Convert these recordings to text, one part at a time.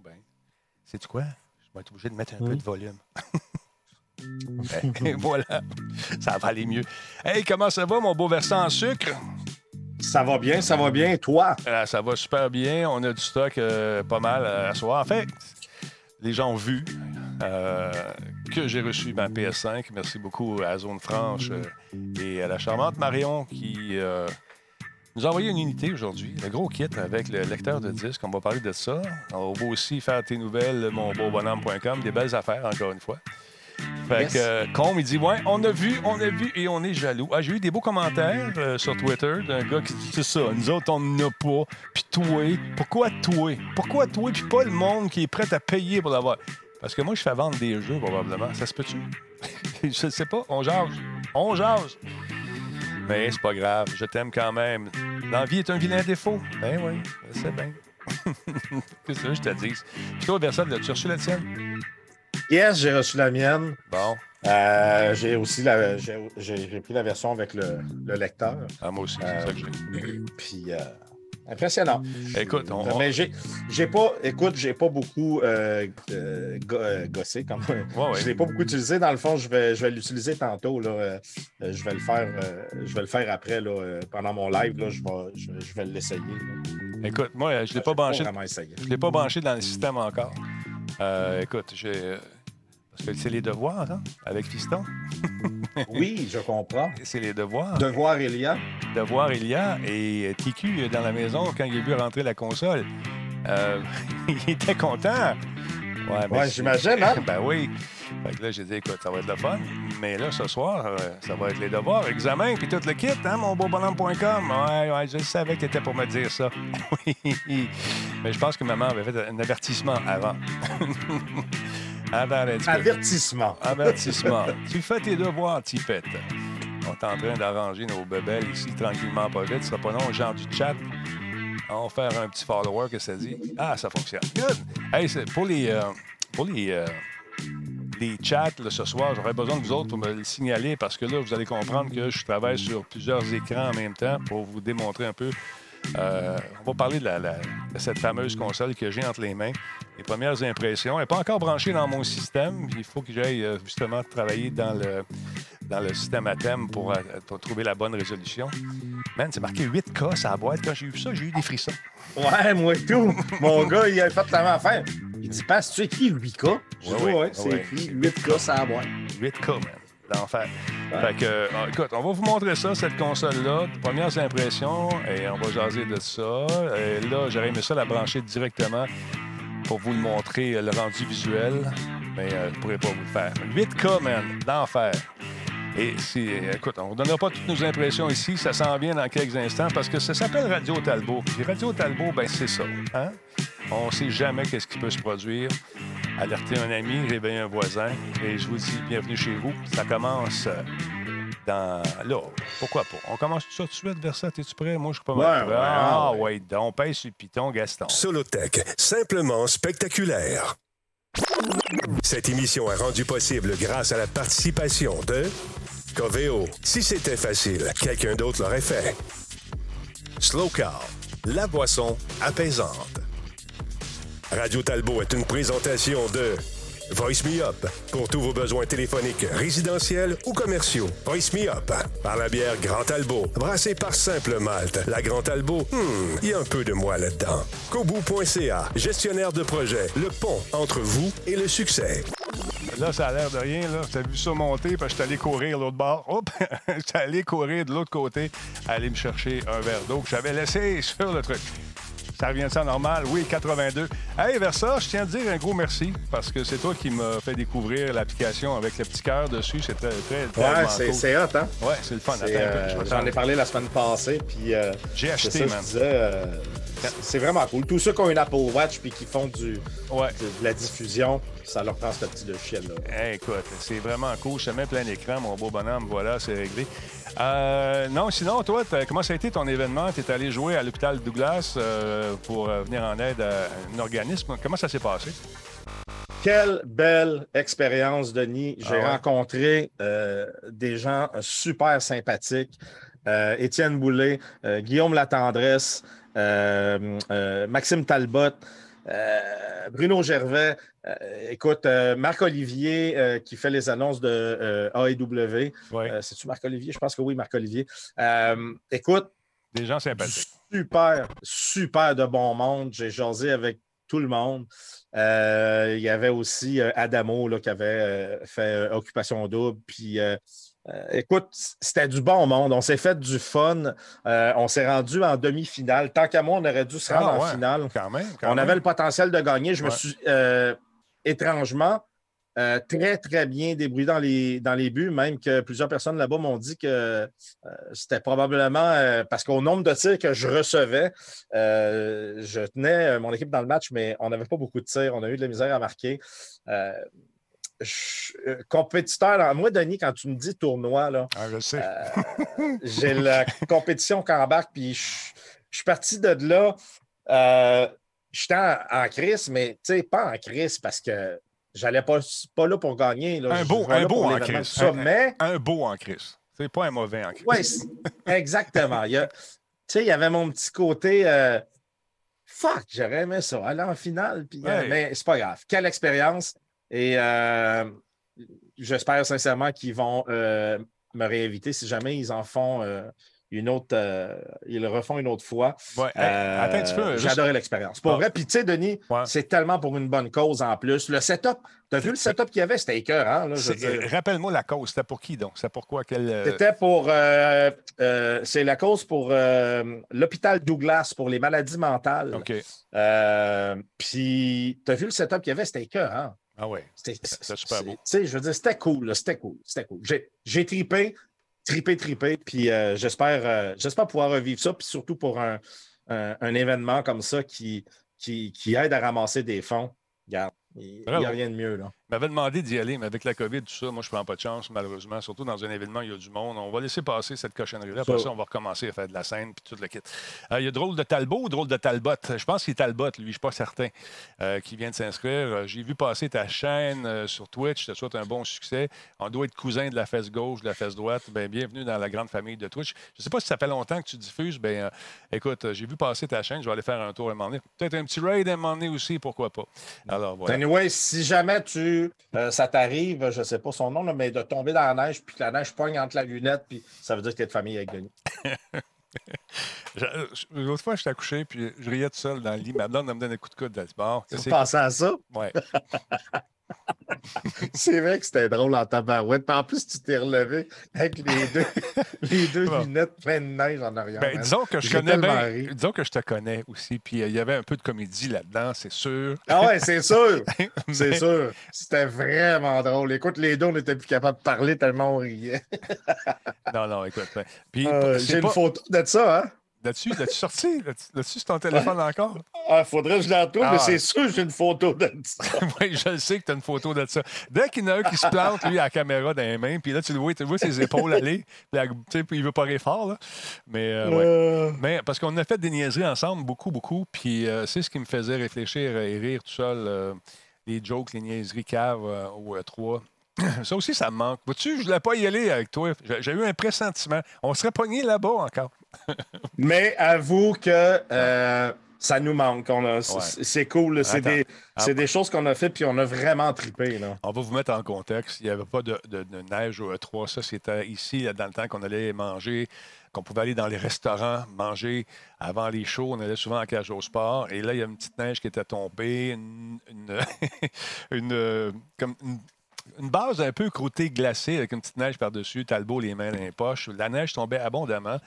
Oh ben. C'est quoi? Je vais être obligé de mettre un peu de volume. Ben, voilà. Ça va aller mieux. Hey, comment ça va, mon beau versant en sucre? Ça va bien, ça va bien. Toi? Ah, ça va super bien. On a du stock euh, pas mal à soir. En fait, les gens ont vu euh, que j'ai reçu ma PS5. Merci beaucoup à Zone Franche euh, et à la charmante Marion qui nous a envoyé une unité aujourd'hui, le gros kit avec le lecteur de disques. On va parler de ça. On va aussi faire tes nouvelles, monbeaubonhomme.com, des belles affaires, encore une fois. Fait que, euh, Combe, il dit Ouais, on a vu, on a vu et on est jaloux. Ah, j'ai eu des beaux commentaires euh, sur Twitter d'un gars qui dit C'est ça, nous autres, on n'en a pas. Puis toi, pourquoi toi? Pourquoi toi, puis pas le monde qui est prêt à payer pour l'avoir? Parce que moi, je fais vendre des jeux, probablement. Ça se peut-tu? Je sais pas, on jase. On jase. Mais c'est pas grave, je t'aime quand même. L'envie est un vilain défaut. Ben oui, c'est bien. Qu'est-ce que je te dis? Puis toi, Versal, as-tu reçu la tienne? Yes, j'ai reçu la mienne. Bon. Euh, j'ai aussi la, j'ai, pris la version avec le, lecteur. Ah, moi aussi, c'est ça que j'ai. Euh, puis, euh, impressionnant. Écoute, on, Mais j'ai, j'ai pas, écoute, j'ai pas beaucoup gossé. Comme, ouais, Je l'ai pas beaucoup utilisé. Dans le fond, je vais, je vais l'utiliser tantôt. Là. je vais le faire, je vais le faire après. Là, pendant mon live, là, je, vais, je, vais l'essayer. Écoute, moi, je ne l'ai pas branché. Je l'ai pas branché dans le système encore. écoute, j'ai parce que c'est les devoirs, hein, avec Fiston. oui, je comprends. C'est les devoirs. Devoirs, il y a. Devoirs, il y a. Et TQ, dans la maison, quand il a vu rentrer la console, euh, il était content. Ouais, ouais j'imagine, hein? ben oui. Fait que là, j'ai dit, écoute, ça va être le fun. Mais là, ce soir, euh, ça va être les devoirs, examen, puis tout le kit, hein, mon beau bonhomme.com. Ouais, ouais, je savais que t'étais pour me dire ça. oui. Mais je pense que maman avait fait un avertissement avant. Avertissement. Avertissement. tu fais tes devoirs, Tipette. On est en train d'arranger nos bebelles ici tranquillement, pas vite. Ce sera pas long, genre du chat. On va faire un petit follower que ça dit? Ah, ça fonctionne. Good. Hey, pour les, euh, pour les, euh, les chats ce soir, j'aurais besoin de vous autres pour me le signaler parce que là, vous allez comprendre que je travaille sur plusieurs écrans en même temps pour vous démontrer un peu euh, on va parler de, cette fameuse console que j'ai entre les mains. Les premières impressions. Elle n'est pas encore branchée dans mon système. Il faut que j'aille euh, justement travailler dans le, dans le système à thème pour, euh, trouver la bonne résolution. Man, c'est marqué 8K ça boîte. Quand j'ai vu ça, j'ai eu des frissons. Ouais, moi et tout. Mon gars, il a fait la même affaire. Il dit, passe, tu écris 8K? Oui, oui, ouais, c'est écrit 8K ça boîte. 8K, man d'enfer. Fait que, euh, écoute, on va vous montrer ça, cette console-là, premières impressions, et on va jaser de ça. Et là, j'aurais aimé ça la brancher directement pour vous le montrer, euh, le rendu visuel, mais euh, je ne pourrais pas vous le faire. 8K, man, d'enfer. Et si, écoute, on ne donnera pas toutes nos impressions ici, ça s'en vient dans quelques instants parce que ça s'appelle Radio Talbot. Et Radio Talbot, ben c'est ça. Hein? On ne sait jamais qu'est-ce qui peut se produire alerter un ami, réveiller un voisin. Et je vous dis bienvenue chez vous. Ça commence euh, dans. Là, pourquoi pas? On commence tout ça tout de suite vers ça. Es-tu prêt? Moi, je suis pas mal. Ouais, ah, ouais, donc, pèse sur le piton, Gaston. Solotech, simplement spectaculaire. Cette émission est rendue possible grâce à la participation de Coveo. Si c'était facile, quelqu'un d'autre l'aurait fait. Slow Car, la boisson apaisante. Radio Talbot est une présentation de Voice Me Up pour tous vos besoins téléphoniques, résidentiels ou commerciaux. Voice Me Up par la bière Grand Talbot, brassée par Simple Malte. La Grand hmm, il y a un peu de moi là-dedans. Kobu.ca, gestionnaire de projet, le pont entre vous et le succès. Là, ça a l'air de rien. Là. T'as vu ça monter, parce que je suis allé courir l'autre bord. Hop! je suis allé courir de l'autre côté, aller me chercher un verre d'eau que j'avais laissé sur le truc. Ça revient ça normal? Oui, 82. Hey, Versa, je tiens à te dire un gros merci parce que c'est toi qui m'as fait découvrir l'application avec le petit cœur dessus. C'est très, très, Ouais, c'est hot, hein? Ouais, c'est le fun. Euh, j'en ai parlé la semaine passée, puis... Euh, J'ai acheté, man. Euh, c'est vraiment cool. Tous ceux qui ont une Apple Watch puis qui font du, de, la diffusion, ça leur prend ce petit de là. écoute, c'est vraiment cool. Je te mets plein écran, mon beau bonhomme. Voilà, c'est réglé. Euh, non, sinon, toi, comment ça a été ton événement? Tu es allé jouer à l'hôpital Douglas euh, pour euh, venir en aide à un organisme. Comment ça s'est passé? Quelle belle expérience, Denis. J'ai ah rencontré des gens super sympathiques. Étienne Boulay, Guillaume Latendresse, Maxime Talbot. Bruno Gervais, écoute, Marc-Olivier qui fait les annonces de AEW. C'est-tu Marc-Olivier? Je pense que oui, Marc-Olivier. écoute, des gens sympathiques. Super, super de bon monde. J'ai jasé avec tout le monde. il y avait aussi Adamo là, qui avait fait Occupation Double. Puis euh, écoute, c'était du bon monde. On s'est fait du fun. Euh, on s'est rendu en demi-finale. Tant qu'à moi, on aurait dû se rendre ah en finale. on avait le potentiel de gagner. Je me suis euh, étrangement très, très bien débrouillé dans les, dans les buts, même que plusieurs personnes là-bas m'ont dit que c'était probablement parce qu'au nombre de tirs que je recevais, je tenais mon équipe dans le match, mais on n'avait pas beaucoup de tirs. On a eu de la misère à marquer. Euh, compétiteur. Moi, Denis, quand tu me dis tournoi, là, ah, euh, j'ai la compétition qui embarque, puis je, suis parti de là. Euh, J'étais en, crise, mais pas en crise parce que j'allais pas, pas là pour gagner. un beau, un beau en crise. un, beau en crise. C'est pas un mauvais en crise. Oui, exactement. il, y il y avait mon petit côté. Fuck, j'aurais aimé ça, aller en finale. Puis, mais c'est pas grave. Quelle expérience. Et euh, j'espère sincèrement qu'ils vont euh, me réinviter si jamais ils en font euh, une autre. ils le refont une autre fois. Ouais, attends un petit peu. J'ai adoré l'expérience. Pour vrai, puis tu sais, Denis, c'est tellement pour une bonne cause en plus. Le setup, tu as vu le setup qu'il y avait? C'était écœurant. Rappelle-moi la cause. C'était pour qui donc? C'était pourquoi? Quel... C'était pour. c'est la cause pour l'hôpital Douglas pour les maladies mentales. OK. puis, tu as vu le setup qu'il y avait? C'était écœurant. Ah ouais. C'était super beau. Je veux dire, c'était cool. C'était cool. C'était cool. J'ai tripé, tripé, tripé. Puis euh, j'espère euh, j'espère pouvoir revivre ça. Puis surtout pour un, un, événement comme ça qui, qui, qui, aide à ramasser des fonds. Regarde, il n'y a rien de mieux. Là m'avait demandé d'y aller, mais avec la COVID, tout ça, moi, je ne prends pas de chance, malheureusement. Surtout dans un événement, il y a du monde. On va laisser passer cette cochonnerie-là. Après ça, on va recommencer à faire de la scène puis tout le kit. Euh, il y a drôle de Talbot ou drôle de Talbot? Je pense qu'il est Talbot, lui, je ne suis pas certain, euh, qui vient de s'inscrire. Euh, j'ai vu passer ta chaîne sur Twitch. Ça souhaite un bon succès. On doit être cousin de la fesse gauche, de la fesse droite. Ben, bienvenue dans la grande famille de Twitch. Je ne sais pas si ça fait longtemps que tu diffuses. Ben, écoute, j'ai vu passer ta chaîne. Je vais aller faire un tour à un moment donné. Peut-être un petit raid à un moment donné aussi, pourquoi pas. Alors, voilà. Anyway, si jamais tu, ça arrive, je ne sais pas son nom, mais de tomber dans la neige, puis que la neige poigne entre la lunette, puis ça veut dire que tu es de famille avec Denis. L'autre fois, j'étais couché, puis je riais tout seul dans le lit. Ma blonde me donne un coup de coude. Bon, tu pensais à ça? Oui. c'est vrai que c'était drôle en tabarouette. En plus, tu t'es relevé avec les deux, les deux lunettes pleines de neige en arrière. Ben, disons que je connais disons que je te connais aussi. Puis euh, il y avait un peu de comédie là-dedans, c'est sûr. Ah ouais, c'est sûr. C'est sûr. C'était vraiment drôle. Écoute, les deux, on n'était plus capable de parler tellement on riait. non, non, écoute. Ben, euh, J'ai une photo de ça, hein? Là-dessus, l'as-tu sorti? Là-dessus, sur ton téléphone encore? Ah, faudrait que je la retrouve, mais ah. c'est sûr que j'ai une photo de ça. oui, je le sais que tu as une photo de ça. Dès qu'il y en a un qui se plante, lui, à la caméra dans les mains, puis là, tu le vois, tu vois ses épaules aller, puis, il veut pas rire fort, là. Mais, euh, ouais. Euh. Mais parce qu'on a fait des niaiseries ensemble, beaucoup, beaucoup, puis euh, c'est ce qui me faisait réfléchir et rire tout seul. les jokes, les niaiseries caves au 3. Ça aussi, ça me manque. Vois-tu, je ne voulais pas y aller avec toi. J'ai eu un pressentiment. On serait pogné là-bas encore. Mais avoue que euh, ça nous manque. C'est cool. C'est des, ah. des, choses qu'on a faites puis on a vraiment trippé. Là. On va vous mettre en contexte. Il n'y avait pas de, neige au E3. Ça, c'était ici, dans le temps qu'on allait manger, qu'on pouvait aller dans les restaurants, manger avant les shows. On allait souvent à cage au sport. Et là, il y a une petite neige qui était tombée, une, une, comme une une base un peu croûtée, glacée, avec une petite neige par-dessus, Talbot les mains dans les poches. La neige tombait abondamment,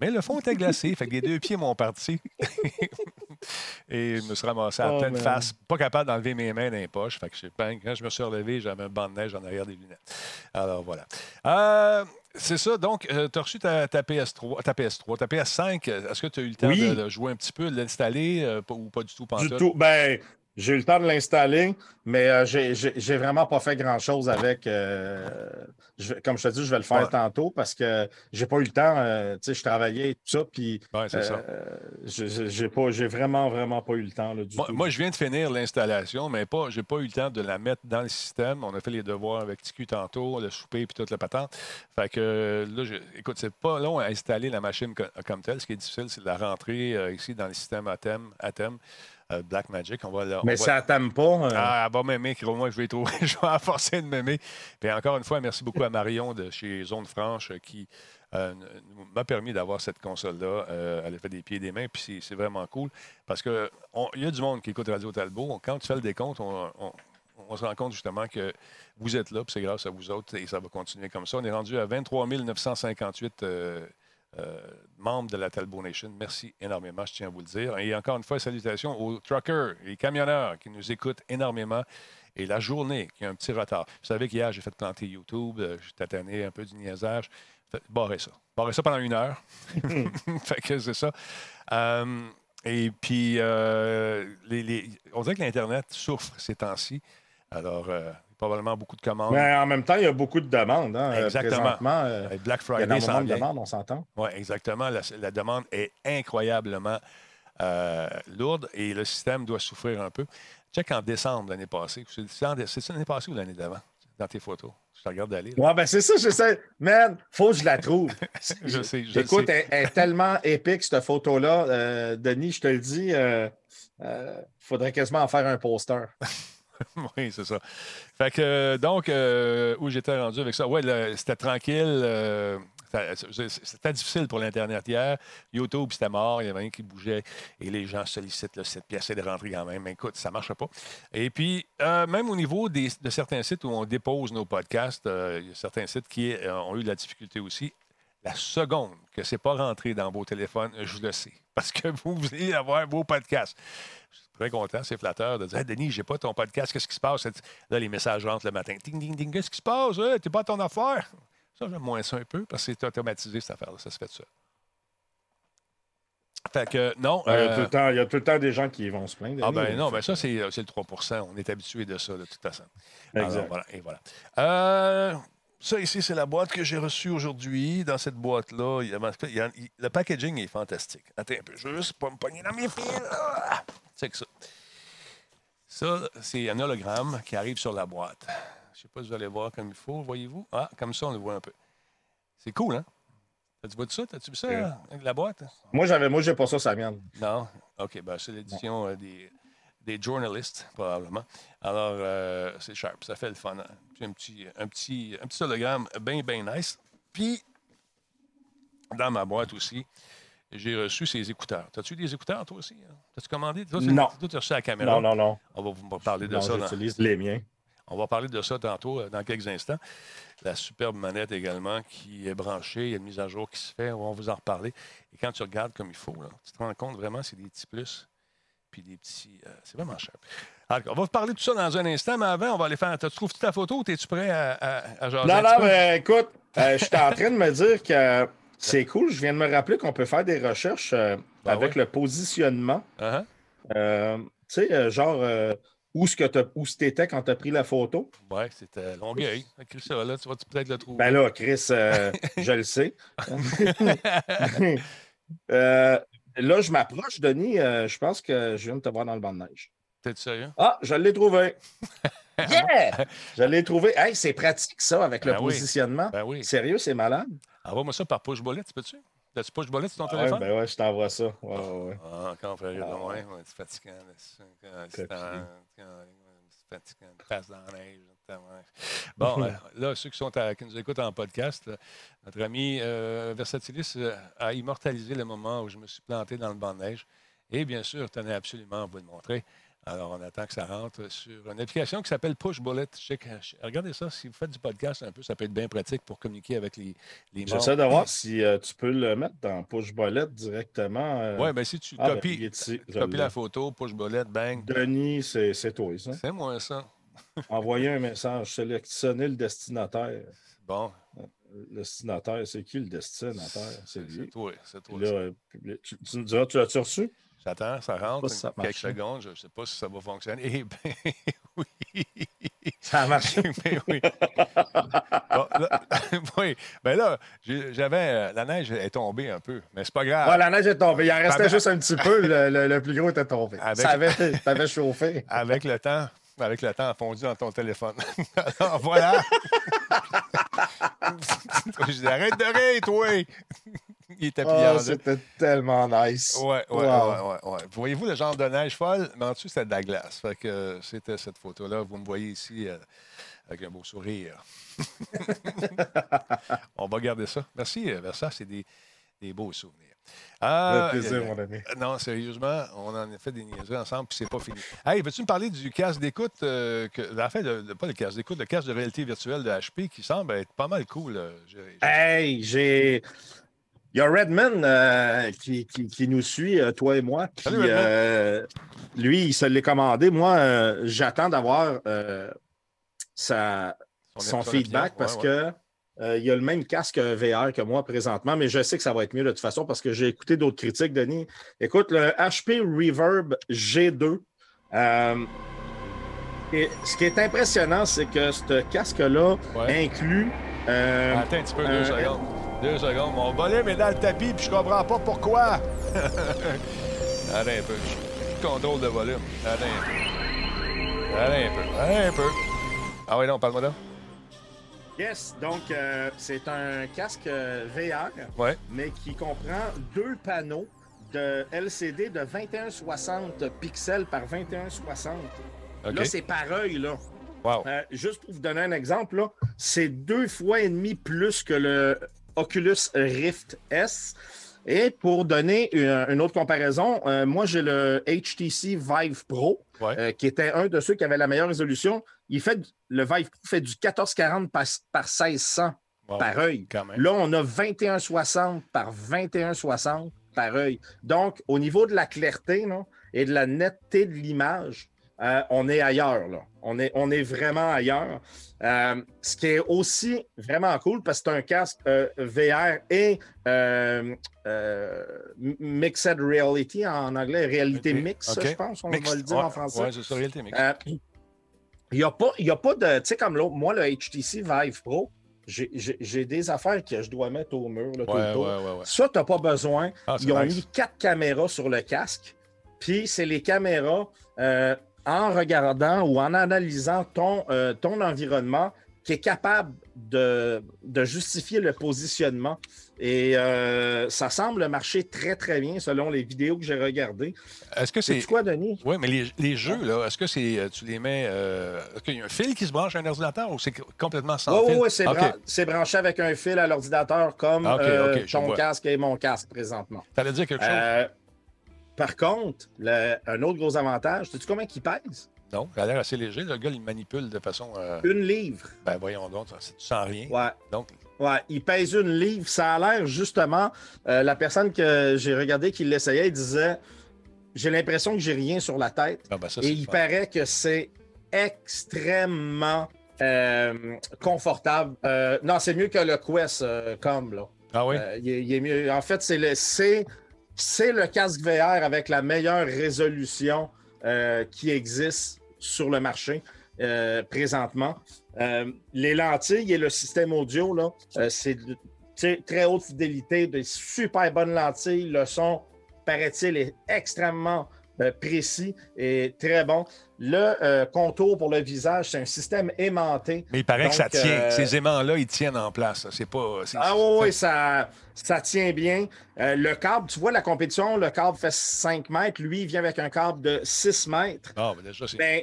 mais le fond était glacé, fait que les deux pieds m'ont parti. Et je me suis ramassé à oh, pleine face, pas capable d'enlever mes mains dans les poches. Fait que je quand je me suis relevé, j'avais un banc de neige en arrière des lunettes. Alors voilà. Euh, c'est ça. Donc, euh, tu as reçu ta, PS3, ta PS3, ta PS5. Est-ce que tu as eu le temps de, jouer un petit peu, de l'installer euh, ou pas du tout? Du tout. Ben, j'ai eu le temps de l'installer, mais euh, j'ai vraiment pas fait grand-chose avec. Euh, comme je te dis, je vais le faire tantôt parce que j'ai pas eu le temps. Euh, tu sais, je travaillais et tout ça, puis j'ai pas, j'ai vraiment, vraiment pas eu le temps. du moi, tout. moi, je viens de finir l'installation, mais pas, j'ai pas eu le temps de la mettre dans le système. On a fait les devoirs avec TQ tantôt, le souper puis toute la patente. Fait que là, écoute, c'est pas long à installer la machine comme telle. Ce qui est difficile, c'est de la rentrer ici dans le système ATEM. Black Magic. On va, Mais ça t'aime pas. Ah, elle va m'aimer, moi, je vais trouver. je vais forcer de m'aimer. Puis encore une fois, merci beaucoup à Marion de chez Zone Franche qui m'a permis d'avoir cette console-là. elle a fait des pieds et des mains, puis c'est vraiment cool. Parce qu'il y a du monde qui écoute Radio Talbot. Quand tu fais le décompte, on, on se rend compte justement que vous êtes là, puis c'est grâce à vous autres, et ça va continuer comme ça. On est rendu à 23 958 euh, euh, membres de la Talbot Nation. Merci énormément, je tiens à vous le dire. Et encore une fois, salutations aux truckers et camionneurs qui nous écoutent énormément. Et la journée qui a un petit retard. Vous savez qu'hier, j'ai fait planter YouTube, euh, j'ai tâtonné un peu du niaisage. Barrez ça. Barrez ça pendant une heure. fait que c'est ça. et puis, on dirait que l'Internet souffre ces temps-ci. Alors, euh, probablement beaucoup de commandes. Mais en même temps, il y a beaucoup de demandes. Hein, exactement. Euh, Black Friday, il y a de demandes, on s'entend. Oui, exactement. La, demande est incroyablement euh, lourde et le système doit souffrir un peu. Check en décembre l'année passée. C'est ça l'année passée ou l'année d'avant, dans tes photos? Je te regarde d'aller. Oui, ben c'est ça, je sais. Man, faut que je la trouve. je sais, je Écoute, elle, est tellement épique, cette photo-là. Denis, je te le dis, il faudrait quasiment en faire un poster. oui, c'est ça. Fait que, donc, euh, où j'étais rendu avec ça? Oui, c'était tranquille. Euh, c'était difficile pour l'Internet hier. YouTube, c'était mort. Il y avait rien qui bougeait. Et les gens sollicitent cette pièce de rentrer quand même. Mais écoute, ça ne marche pas. Et puis, euh, même au niveau de certains sites où on dépose nos podcasts, il y a certains sites qui ont eu de la difficulté aussi. La seconde que ce n'est pas rentré dans vos téléphones, je le sais. Parce que vous voulez avoir vos podcasts très content, c'est flatteur de dire hey, Denis, j'ai pas ton podcast, qu'est-ce qui se passe? Là, les messages rentrent le matin. Ding, ding, ding, qu'est-ce qui se passe Tu T'es pas à ton affaire? Ça, j'aime moins ça un peu parce que c'est automatisé cette affaire-là. Ça se fait de ça. Fait que, non. il, y a tout le temps, il y a tout le temps des gens qui vont se plaindre. Ah, ben non, ben ça, c'est, le 3% On est habitué de ça, de toute façon. Exact. voilà, et voilà. Euh, ça, ici, c'est la boîte que j'ai reçue aujourd'hui. Dans cette boîte-là, il y a, le packaging est fantastique. Attends un peu, je veux juste pas me pogner dans mes fils. C'est que ça. Ça, c'est un hologramme qui arrive sur la boîte. Je ne sais pas si vous allez voir comme il faut. Voyez-vous? Ah, comme ça, on le voit un peu. C'est cool, hein? T'as-tu vu ça? T'as-tu vu ça avec la boîte? Moi, j'avais, moi, j'ai pas ça, ça vient. Non? OK, ben c'est l'édition euh, des, des journalistes, probablement. Alors, euh, c'est sharp, ça fait le fun. Puis un petit, un petit, un petit hologramme bien, bien nice. Puis, dans ma boîte aussi, j'ai reçu ces écouteurs. T'as-tu des écouteurs, toi aussi? Hein? T'as-tu commandé? non. Toi, tu la caméra? Non, non, non. On va vous parler de ça. J'utilise les miens. On va parler de ça tantôt, euh, dans quelques instants. La superbe manette également qui est branchée. Il y a une mise à jour qui se fait. On va vous en reparler. Et quand tu regardes comme il faut, tu te rends compte vraiment, c'est des petits plus puis des petits. Euh, c'est vraiment cher. Alors, on va parler de tout ça dans un instant, mais avant, on va aller faire. Tu trouves ta photo ou es-tu prêt à, à, Non, non, mais écoute, euh, je suis en train de me dire que c'est cool. Je viens de me rappeler qu'on peut faire des recherches euh, ben avec le positionnement. Uh-huh. tu sais, genre. où est-ce que tu étais quand tu as pris la photo? Oui, c'était Longueuil. Chris, là, tu vas peut-être le trouver? Ben là, Chris, je le sais. euh, Là, je m'approche, Denis. Euh, je pense que je viens de te voir dans le banc de neige. T'es sérieux? Ah, je l'ai trouvé. yeah! Je l'ai trouvé. Hey, c'est pratique, ça, avec le ben positionnement. Ben oui. Sérieux, c'est malade? Envoie-moi ça par push bullet, peux-tu? T'as-tu push bullet sur ton ah, téléphone? ben ouais, je t'envoie ça. Ouais, ouais. Ah, quand on fait ah, ouais. c'est fatigant. C'est fatigant. Passe dans la neige. Bon, euh, là, ceux qui, sont qui nous écoutent en podcast, notre ami euh, Versatilis euh, a immortalisé le moment où je me suis planté dans le banc de neige. Et bien sûr, tenais absolument à vous le montrer. Alors, on attend que ça rentre sur une application qui s'appelle Push Bullet. regardez ça, si vous faites du podcast un peu, ça peut être bien pratique pour communiquer avec les, les J'essaie de voir si tu peux le mettre dans Push Bullet directement. Oui, bien si tu ah, ben, copies, copies la photo, Push Bullet, bang. Denis, c'est toi, ça? C'est moi, ça. Envoyer un message, sélectionner le destinataire. Bon. Le destinataire, c'est qui le destinataire? C'est lui. C'est toi. C'est toi. tu, nous diras, tu l'as-tu reçu? J'attends, ça rentre. Ça quelques secondes. Je ne sais pas si ça va fonctionner. Eh bien, oui. Ça a marché. Mais oui. oui. Ben là, j'avais. Euh, la neige est tombée un peu, mais c'est pas grave. Ouais, la neige est tombée. Il en restait juste un petit peu. Le, le, plus gros était tombé. Ça avait, chauffé. Avec le temps, avec le temps fondu dans ton téléphone. Alors, voilà. je dis, arrête de rire, toi. il était plié oh, C'était tellement nice. Ouais, ouais, ouais, ouais, Voyez-vous le genre de neige folle, mais en dessous, c'était de la glace. Fait que c'était cette photo-là. Vous me voyez ici euh, avec un beau sourire. On va garder ça. Merci, Versa. C'est des, des beaux souvenirs. Ah, plaisir, mon ami. Non, sérieusement, on en a fait des niaiseries ensemble, puis c'est pas fini. Hey, veux-tu me parler du casque d'écoute, euh, en fait, pas le casque d'écoute, le casque de réalité virtuelle de HP qui semble être pas mal cool. Euh, hey, j'ai. Il y a Redman euh, qui, qui, nous suit, toi et moi. Qui, lui, il se l'est commandé. Moi, j'attends d'avoir son, feedback parce que euh, il y a le même casque VR que moi présentement, mais je sais que ça va être mieux de toute façon parce que j'ai écouté d'autres critiques, Denis. Écoute, le HP Reverb G2. Euh, et ce qui est impressionnant, c'est que ce casque-là inclut. Euh, Attends un petit peu, deux secondes. Deux secondes. Mon volume est dans le tapis, puis je comprends pas pourquoi. Attends un peu. Contrôle de volume. Attends un peu. Attends un peu. Attends un peu. Ah oui, non, parle-moi là. Yes, donc euh, c'est un casque euh, VR, mais qui comprend deux panneaux de LCD de 2160 pixels par 2160. Là, c'est pareil, là. Euh, juste pour vous donner un exemple, c'est deux fois et demi plus que le Oculus Rift S. Et pour donner une, autre comparaison, moi j'ai le HTC Vive Pro, qui était un de ceux qui avait la meilleure résolution il fait, le Vive Pro fait du 1440 par, par 1600 par œil. Là, on a 2160 par 2160 par œil. Donc, au niveau de la clarté et de la netteté de l'image, euh, on est ailleurs. Là. On, est, on est vraiment ailleurs. Euh, ce qui est aussi vraiment cool parce que c'est un casque euh, VR et Mixed Reality en anglais, réalité mix, je pense, on va le dire en français. Oui, c'est réalité mix. Il n'y a, pas, a pas de. Tu sais, comme l'autre, moi, le HTC Vive Pro, j'ai des affaires que je dois mettre au mur là, tout le temps. Ça, tu n'as pas besoin. Ah, Ils ont mis quatre caméras sur le casque. Puis, c'est les caméras euh, en regardant ou en analysant ton, euh, ton environnement qui est capable de, de justifier le positionnement. Et euh, ça semble marcher très, très bien selon les vidéos que j'ai regardées. Est-ce que c'est. quoi, Denis? Oui, mais les, jeux, là, est-ce que c'est. Euh, tu les mets. Euh, est-ce qu'il y a un fil qui se branche à un ordinateur ou c'est complètement sans fil? Oui, oui, c'est branché avec un fil à l'ordinateur comme ah, ton casque et mon casque présentement. Tu allais dire quelque chose? Par contre, un autre gros avantage, sais-tu combien il pèse? Non, il a l'air assez léger. Le gars, il manipule de façon. Une livre. Ben voyons donc, tu sens rien. Ouais. Donc, Ouais, il pèse une livre. Ça a l'air justement, euh, la personne que j'ai regardé qui l'essayait, il disait J'ai l'impression que j'ai rien sur la tête. Ah, ben Et il paraît que c'est extrêmement euh, confortable. Euh, non, c'est mieux que le Quest comme là. Ah oui? il, est mieux. En fait, c'est le, c'est, le casque VR avec la meilleure résolution qui existe sur le marché présentement. Euh, les lentilles et le système audio, là, euh, c'est très haute fidélité, de super bonnes lentilles. Le son, paraît-il, est extrêmement euh, précis et très bon. Le contour pour le visage, c'est un système aimanté. Mais il paraît que ça tient. Ces aimants-là, ils tiennent en place. C'est pas. Ah oui, ça, ça tient bien. le câble, tu vois la compétition, le câble fait 5 mètres. Lui, il vient avec un câble de 6 mètres. Ah, mais déjà, c'est. Ben,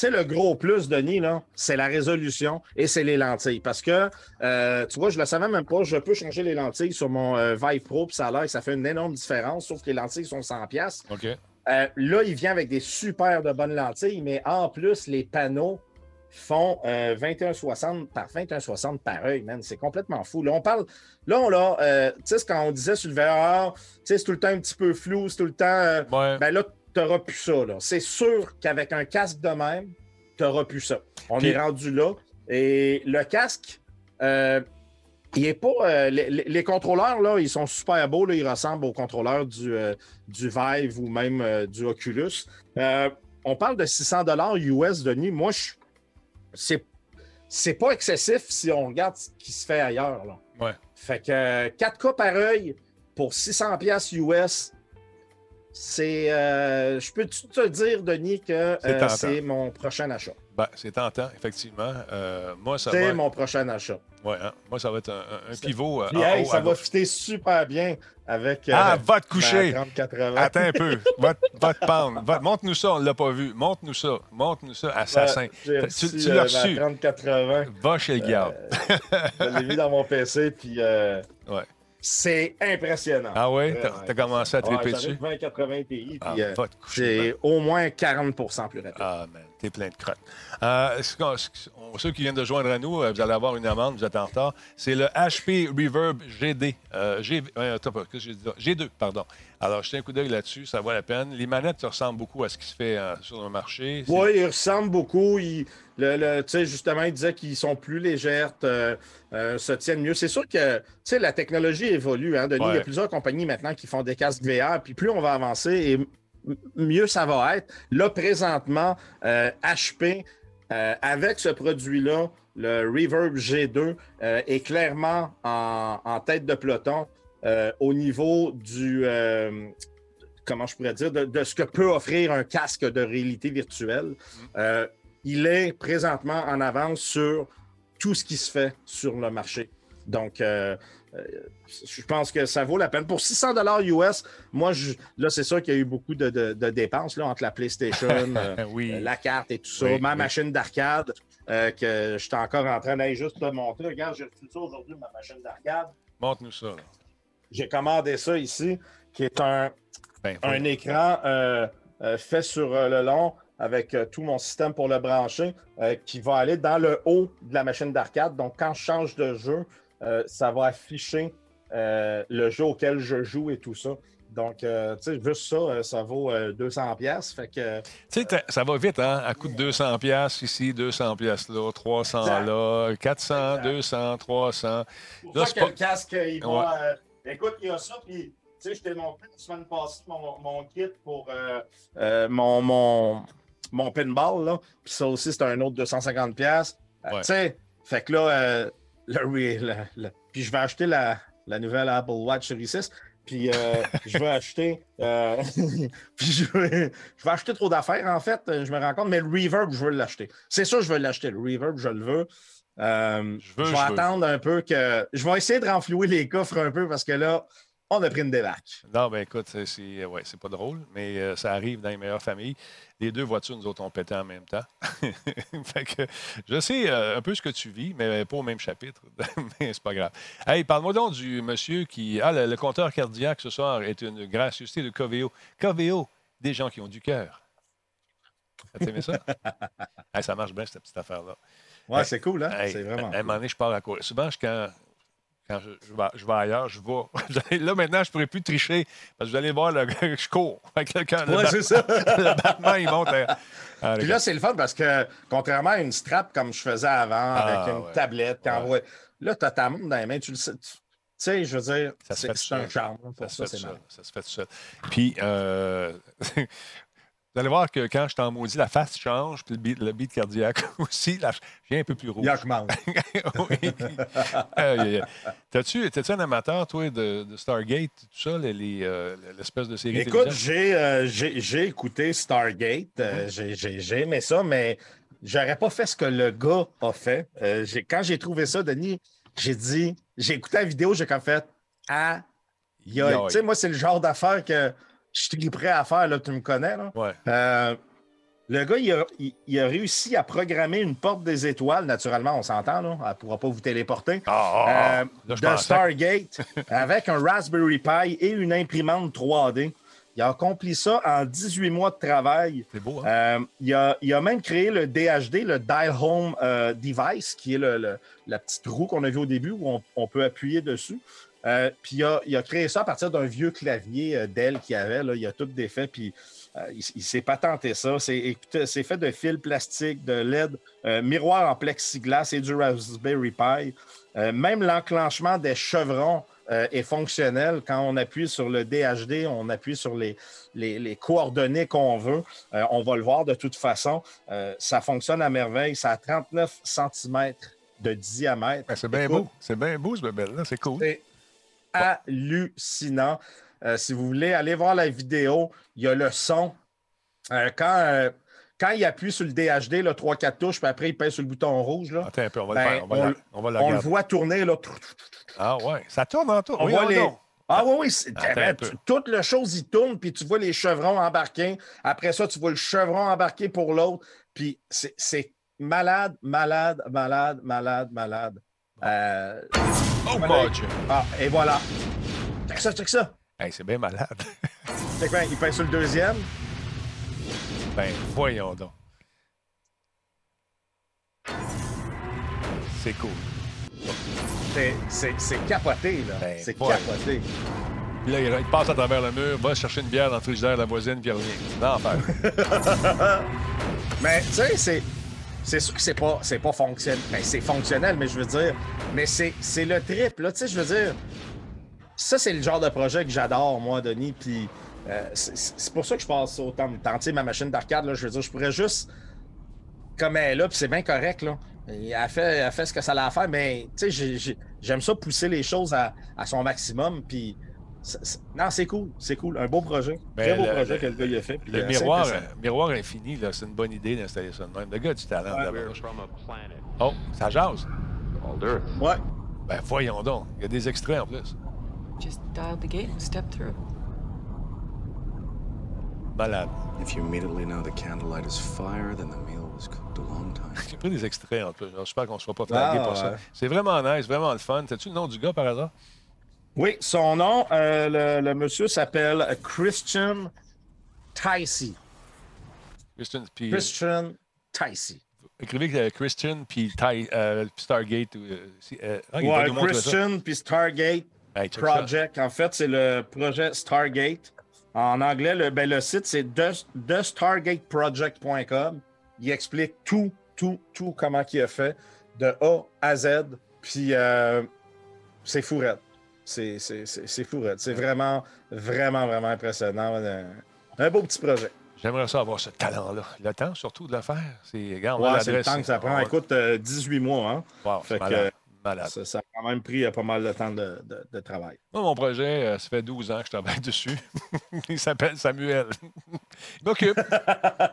tu sais, le gros plus, Denis, c'est la résolution et c'est les lentilles. Parce que, euh, tu vois, je ne le savais même pas, je peux changer les lentilles sur mon euh, Vive Pro, puis ça a l'air que ça fait une énorme différence, sauf que les lentilles sont 100$. OK. Euh, là, il vient avec des super de bonnes lentilles, mais en plus, les panneaux font 21,60 par 21,60 par œil, man. C'est complètement fou. Là, on parle. Là, on l'a. tu sais, quand on disait sur le VR, tu sais, c'est tout le temps un petit peu flou, c'est tout le temps. Ben là, tu n'auras plus ça. C'est sûr qu'avec un casque de même, tu n'auras plus ça. On est rendu là. Et le casque, euh, il est pas. Euh, les, contrôleurs, là, ils sont super beaux. Là, ils ressemblent aux contrôleurs du, euh, du Vive ou même du Oculus. on parle de 600 US de nuit. Moi, je, c'est, c'est pas excessif si on regarde ce qui se fait ailleurs. Là. Ouais. Fait que 4K par œil pour 600 US, c'est. Euh, je peux te dire, Denis, que c'est euh, mon prochain achat? Ben, c'est tentant, effectivement. Euh, moi, ça C'est mon prochain achat. Ouais, hein. moi, ça va être un, pivot. ça va fitter super bien avec. ah, va te coucher. Attends un peu. va, te pendre. Montre-nous ça, on ne l'a pas vu. Montre-nous ça. Montre-nous ça, assassin. tu, tu l'as reçu. 3080. Va chez le garde. je l'ai mis dans mon PC, puis. ouais. C'est impressionnant. Ah oui? T'as commencé à triper dessus? 2080 Ti, ah, euh, c'est au moins 40% plus rapide. Ah, man, t'es plein de crottes. Euh, ceux qui viennent de joindre à nous, euh, vous allez avoir une amende, vous êtes en retard. C'est le HP Reverb GD. G, G2, pardon. Alors, jetez un coup d'œil là-dessus, ça vaut la peine. Les manettes ressemblent beaucoup à ce qui se fait sur le marché. Oui, ils ressemblent beaucoup. Ils, le, justement, il disait qu'ils sont plus légères, euh, euh, se tiennent mieux. C'est sûr que la technologie évolue. Hein, Denis, il y a plusieurs compagnies maintenant qui font des casques VR, puis plus on va avancer et mieux ça va être. Là, présentement, HP, euh, avec ce produit-là, le Reverb G2, est clairement en, tête de peloton au niveau du comment je pourrais dire, de, ce que peut offrir un casque de réalité virtuelle. Mm il est présentement en avance sur tout ce qui se fait sur le marché. Donc, euh, euh, je pense que ça vaut la peine. Pour 600 dollars US, moi, là, c'est sûr qu'il y a eu beaucoup de, dépenses là, entre la PlayStation, euh, la carte et tout ça, ma machine d'arcade, que j'étais encore en train d'aller juste te montrer. Regarde, j'ai reçu ça aujourd'hui, ma machine d'arcade. Montre-nous ça. J'ai commandé ça ici, qui est un, ben, un écran fait sur le long avec euh, tout mon système pour le brancher euh, qui va aller dans le haut de la machine d'arcade. Donc, quand je change de jeu, euh, ça va afficher le jeu auquel je joue et tout ça. Donc, tu sais, juste ça, ça vaut 200 pièces. Fait que... Tu sais, ça va vite, hein? À coût de 200 pièces ici, 200 pièces là, 300 là, 400, 200, 300. Pour là, que le casque, il va... écoute, il y a ça, puis... Tu sais, je t'ai montré la semaine passée mon, mon kit pour mon, mon, mon pinball, là. Puis ça aussi, c'est un autre 250$. Euh, tu sais, fait que là, euh, le, puis je vais acheter la, la, nouvelle Apple Watch Series 6. Puis euh, je vais acheter. puis je vais, je vais, acheter trop d'affaires, en fait. Je me rends compte, mais le Reverb, je veux l'acheter. C'est sûr, je veux l'acheter. Le Reverb, je le veux. je, veux, je vais attendre un peu que. Je vais essayer de renflouer les coffres un peu parce que là, on a pris une débarque. Non, ben écoute, c'est ouais, pas drôle, mais euh, ça arrive dans les meilleures familles. Les deux voitures, nous autres, ont pété en même temps. fait que, je sais euh, un peu ce que tu vis, mais pas au même chapitre. mais c'est pas grave. Hey, parle-moi donc du monsieur qui. Ah, le, compteur cardiaque ce soir est une gracieuseté de Coveo. Coveo, des gens qui ont du cœur. T'as aimé ça? ça marche bien, cette petite affaire-là. Ouais, c'est cool, hein? c'est vraiment. À un moment donné, je pars à courir. Souvent, quand quand je, vais, ailleurs, je vais. là, maintenant, je ne pourrais plus tricher parce que vous allez voir, le, je cours. Oui, c'est ça. le battement, il monte. Puis là, c'est le fun parce que, contrairement à une strap comme je faisais avant, ah, avec une tablette, quand là, tu as ta montre dans les mains, tu le sais. Tu sais, je veux dire, c'est un charme. Ça, ça, se fait ça, se fait tout seul. Puis, euh, Vous allez voir que quand je t'en maudis, la face change, puis le beat, cardiaque aussi, je viens un peu plus rouge. oui. T'as-tu un amateur, toi, de, Stargate, tout ça, euh, l'espèce de série Écoute, euh, j'ai écouté Stargate, euh, j'ai aimé ça, mais j'aurais pas fait ce que le gars a fait. quand j'ai trouvé ça, Denis, j'ai dit, j'ai écouté la vidéo, j'ai comme fait, ah, tu sais, moi, c'est le genre d'affaire que je suis prêt à faire, là, tu me connais. Là. Euh, le gars, il a, réussi à programmer une porte des étoiles, naturellement, on s'entend, là. Elle ne pourra pas vous téléporter. Ah. Euh, de Stargate avec un Raspberry Pi et une imprimante 3D. Il a accompli ça en 18 mois de travail. C'est beau, hein? euh, il, a, même créé le DHD, le Dial Home Device, qui est le, la petite roue qu'on a vu au début où on, on peut appuyer dessus. Euh, puis il a, créé ça à partir d'un vieux clavier euh, d'elle qu'il avait. Là. Il a tout défait, puis euh, il, s'est patenté ça. C'est fait de fils plastique, de LED, miroir en plexiglas et du Raspberry Pi. même l'enclenchement des chevrons est fonctionnel. Quand on appuie sur le DHD, on appuie sur les, les, coordonnées qu'on veut. on va le voir de toute façon. ça fonctionne à merveille. Ça a 39 cm de diamètre. Ben, c'est bien beau. C'est bien beau, ce bébé-là. C'est cool hallucinant. si vous voulez aller voir la vidéo, il y a le son. quand, quand il appuie sur le DHD, 3-4 touches, puis après il pèse sur le bouton rouge. Là, Attends un peu, on va le ben, faire. On, va on, va on le voit tourner. Là. Ah ouais, ça tourne en tout. On voit les... Ah oui, oui. Ben, toute la chose, il tourne, puis tu vois les chevrons embarqués. Après ça, tu vois le chevron embarqué pour l'autre. Puis c'est malade, malade, malade, malade, malade. Euh... Oh mon Dieu! Ah, et voilà. Check ça, check ça. Hey, c'est bien malade. check bien, il pèse sur le deuxième. Ben, voyons donc. C'est cool. C'est capoté, là. Ben, c'est capoté. Puis là, il passe à travers le mur, va chercher une bière dans le frigidaire de la voisine, puis il revient. L'enfer. mais, tu sais, c'est. C'est sûr que c'est pas, pas fonctionnel. Ben, c'est fonctionnel, mais je veux dire. Mais c'est le trip, là. Tu sais, je veux dire. Ça, c'est le genre de projet que j'adore, moi, Denis. Puis euh, c'est pour ça que je passe autant de temps. Tu sais, ma machine d'arcade, là, je veux dire, je pourrais juste. Comme elle est là, puis c'est bien correct, là. Elle fait, fait ce que ça a à faire, mais tu sais, j'aime ça pousser les choses à, son maximum. Puis, non, c'est cool, c'est cool. Un beau projet. Ben, Très beau projet que le gars a fait. le miroir, miroir infini, c'est une bonne idée d'installer ça de même. Le gars a du talent. Oh, ça jase. Ouais. Ben voyons donc. Il y a des extraits en plus. Just dial the gate and step through. Malade. If you immediately know the candlelight is fire, then the meal j'ai pris des extraits en plus. J'espère qu'on ne soit pas flagué ah, pour ça. C'est vraiment nice, vraiment le fun. T'as-tu le nom du gars par hasard? Oui, son nom, euh, le, monsieur s'appelle Christian Ticey. Christian, puis, Christian Ticey. Écrivez euh, Christian puis euh, Stargate. Ouais, Christian puis Stargate Project. En fait, c'est le projet Stargate. En anglais, le, ben, le site, c'est thestargateproject.com il explique tout, tout, tout comment il a fait, de A à Z. Puis c'est fourette. C'est fourette. C'est vraiment, vraiment, vraiment impressionnant. Un, beau petit projet. J'aimerais ça avoir ce talent-là. Le temps, surtout, de le faire. C'est ouais, le temps que ça prend. Écoute, 18 euh, mois. Hein? Wow, fait que, ça, a quand même pris euh, pas mal de temps de, travail. Moi, mon projet, euh, ça fait 12 ans que je travaille dessus. Il s'appelle Samuel. Il m'occupe.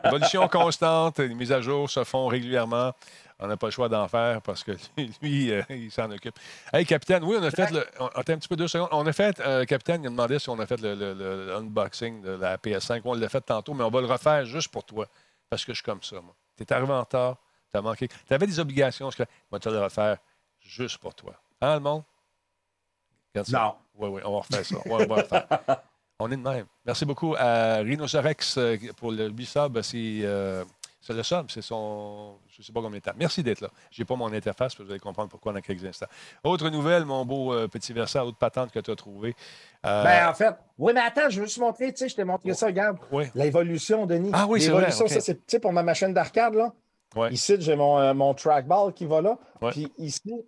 Évolution constante, les mises à jour se font régulièrement. On n'a pas le choix d'en faire parce que lui, euh, il s'en occupe. Hey, capitaine, oui, on a fait le. Attends un petit peu deux secondes. On a fait, capitaine, il a demandé si on a fait le, unboxing de la PS5. On l'a fait tantôt, mais on va le refaire juste pour toi. Parce que je suis comme ça, moi. Tu es arrivé en retard, tu as manqué. Tu avais des obligations. Je vais te le refaire juste pour toi. Hein, le monde? Non. Oui, oui, on va refaire ça. On, va refaire. on est de même. Merci beaucoup à Rhinocerex euh, pour le 8 euh, C'est le sub, c'est son. Je ne sais pas combien de temps. Merci d'être là. Je n'ai pas mon interface, vous allez comprendre pourquoi dans quelques instants. Autre nouvelle, mon beau euh, petit verset, autre patente que tu as trouvé. Ben, en fait, oui, mais attends, je veux juste montrer, tu sais, je t'ai montré ça, regarde. Oui. L'évolution, Denis. Ah oui, c'est vrai. L'évolution, ça, c'est pour ma machine d'arcade, là. Ici, j'ai mon, mon trackball qui va là. Puis ici,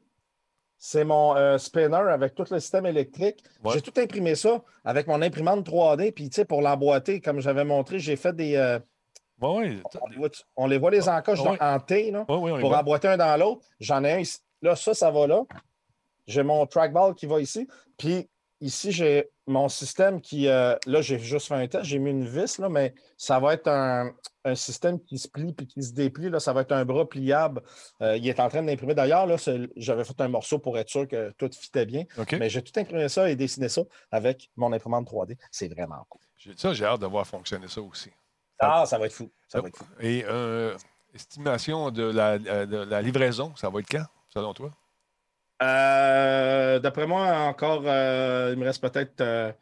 c'est mon euh, spinner avec tout le système électrique. J'ai tout imprimé ça avec mon imprimante 3D. Puis, tu sais, pour l'emboîter, comme j'avais montré, j'ai fait des. Euh, on, les voit les encoches en T là, pour emboîter un dans l'autre. J'en ai un ici. Là, ça, ça va là. J'ai mon trackball qui va ici. Puis ici, j'ai mon système qui. Euh, là, j'ai juste fait un test. J'ai mis une vis, là, mais ça va être un, système qui se plie puis qui se déplie. Là, ça va être un bras pliable. Euh, il est en train d'imprimer. D'ailleurs, là, j'avais fait un morceau pour être sûr que tout fitait bien. Mais j'ai tout imprimé ça et dessiné ça avec mon imprimante 3D. C'est vraiment cool. Ça, j'ai hâte de voir fonctionner ça aussi. Ah, ça va être fou. Ça va être fou. Et euh, estimation de la, de la livraison, ça va être quand, selon toi? Euh, d'après moi, encore, euh, il me reste peut-être, euh,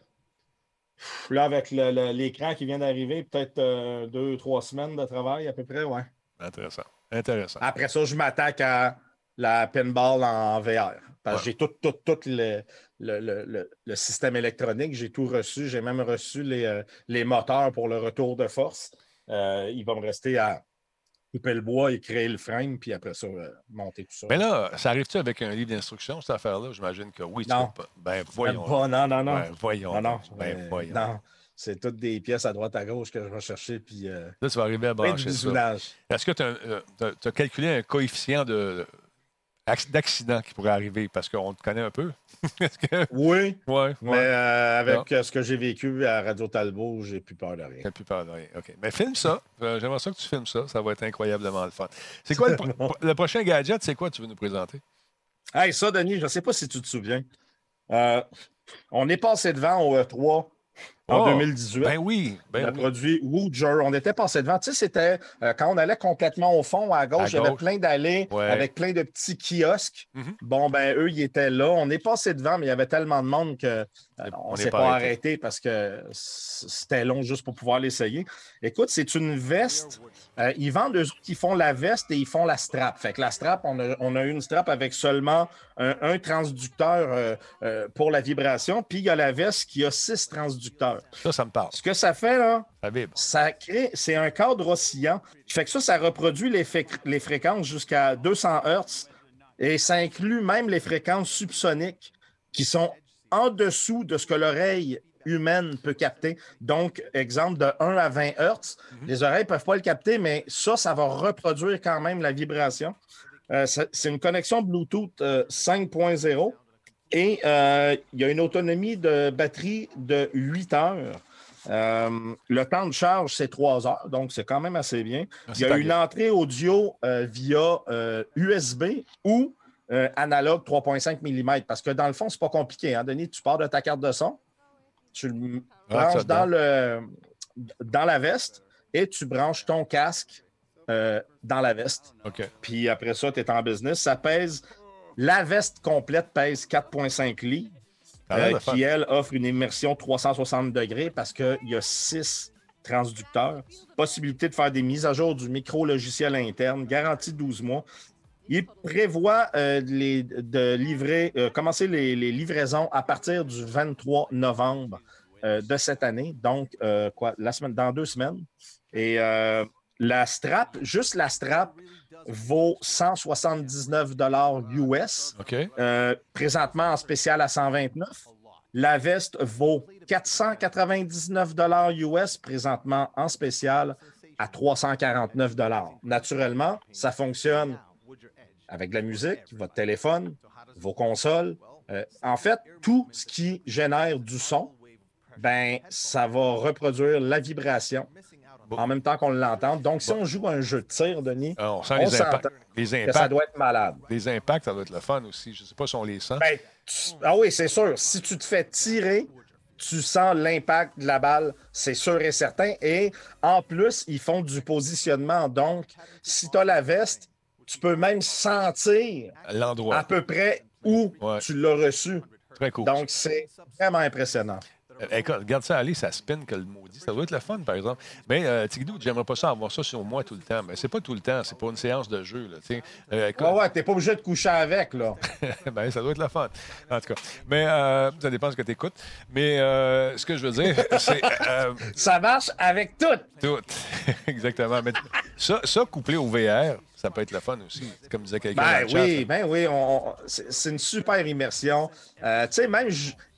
là, avec l'écran qui vient d'arriver, peut-être deux, trois semaines de travail à peu près, ouais. Intéressant. Intéressant. Après ça, je m'attaque à la pinball en VR. Parce que j'ai tout, tout, tout le, le, système électronique, j'ai tout reçu. J'ai même reçu les, les, moteurs pour le retour de force. il va me rester à couper le bois et créer le frame, puis après ça, euh, monter tout ça. Mais là, ça arrive-tu avec un livre d'instruction, cette affaire-là? J'imagine que oui. Non. Pas... Ben, voyons. non, non, non. Ben, voyons. Non, non. Ben, voyons. Non. C'est toutes des pièces à droite à gauche que je vais chercher. Puis, euh, là, tu vas arriver à brancher ça. Est-ce que tu as, euh, as, calculé un coefficient de d'accident qui pourrait arriver parce qu'on te connaît un peu. Oui. Ouais, mais euh, avec ce que j'ai vécu à Radio Talbot, j'ai plus peur de rien. J'ai plus peur de rien. OK. Mais filme ça. Euh, j'aimerais ça que tu filmes ça. Ça va être incroyablement le fun. C'est quoi le, le, prochain gadget? C'est quoi tu veux nous présenter? Hey, ça, Denis, je ne sais pas si tu te souviens. Euh, on est passé devant au E3 en 2018. Ben oui. Ben le produit Wooger. On était passé devant. Tu sais, c'était euh, quand on allait complètement au fond, à gauche, il y avait plein d'allées avec plein de petits kiosques. Mhm. Bon, ben eux, ils étaient là. On est passé devant, mais il y avait tellement de monde qu'on ne s'est pas, arrêté. parce que c'était long juste pour pouvoir l'essayer. Écoute, c'est une veste. Euh, ils vendent eux qui font la veste et ils font la strap. Fait que la strap, on a, on a une strap avec seulement un, transducteur euh, pour la vibration. Puis il y a la veste qui a six transducteurs. Ça, ça me parle. Ce que ça fait, là, ça crée, c'est un cadre oscillant qui fait que ça, ça reproduit les, les fréquences jusqu'à 200 Hz et ça inclut même les fréquences subsoniques qui sont en dessous de ce que l'oreille humaine peut capter. Donc, exemple, de 1 à 20 Hz, mhm. les oreilles ne peuvent pas le capter, mais ça, ça va reproduire quand même la vibration. Euh, c'est une connexion Bluetooth 5.0 euh, et euh, il y a une autonomie de batterie de 8 heures. Euh, le temps de charge, c'est 3 heures, donc c'est quand même assez bien. Ah, il y a une entrée audio euh, via USB ou analogue 3,5 mm, parce que dans le fond, c'est pas compliqué. Hein, Denis, tu pars de ta carte de son, tu le ah, branches dans, le, dans la veste et tu branches ton casque dans la veste. Puis après ça, tu es en business. Ça pèse la veste complète pèse 4,5 livres, euh, qui, elle, offre une immersion 360 degrés parce qu'il y a six transducteurs. Possibilité de faire des mises à jour du micro-logiciel interne, garantie 12 mois. Il prévoit euh, de livrer, euh, commencer les, livraisons à partir du 23 novembre de cette année, donc quoi, la semaine, dans deux semaines. Et la strap, juste la strap, vaut 179 US. Euh, présentement en spécial à 129. La veste vaut 499 US présentement en spécial à 349 Naturellement, ça fonctionne avec la musique, votre téléphone, vos consoles. Euh, en fait, tout ce qui génère du son, ben, ça va reproduire la vibration en même temps qu'on l'entend. Donc, si on joue un jeu de tir, Denis, ah, on sent les, impacts, les impacts. ça doit être malade. Les impacts, ça doit être le fun aussi. Je ne sais pas si on les sent. Ben, ah oui, c'est sûr. Si tu te fais tirer, tu sens l'impact de la balle, c'est sûr et certain. Et en plus, ils font du positionnement. Donc, si tu as la veste, tu peux même sentir l'endroit à peu près où tu l'as reçu. Très cool. Donc, c'est vraiment impressionnant. Euh, écoute, regarde ça aller, ça spin que le maudit. Ça doit être le fun, par exemple. Mais euh, Tigdou, j'aimerais pas ça avoir ça sur moi tout le temps. Mais c'est pas tout le temps, c'est pas une séance de jeu. Là, euh, écoute... ouais, t'es pas obligé de coucher avec, là. ben, ça doit être le fun. En tout cas. Mais euh, ça dépend de ce que tu écoutes. Mais euh, ce que je veux dire, c'est. ça marche avec tout. Tout. Exactement. Mais ça, ça, couplé au VR, ça peut être le fun aussi, comme disait quelqu'un. Ben, oui, ben oui, c'est une super immersion. Euh, tu sais, même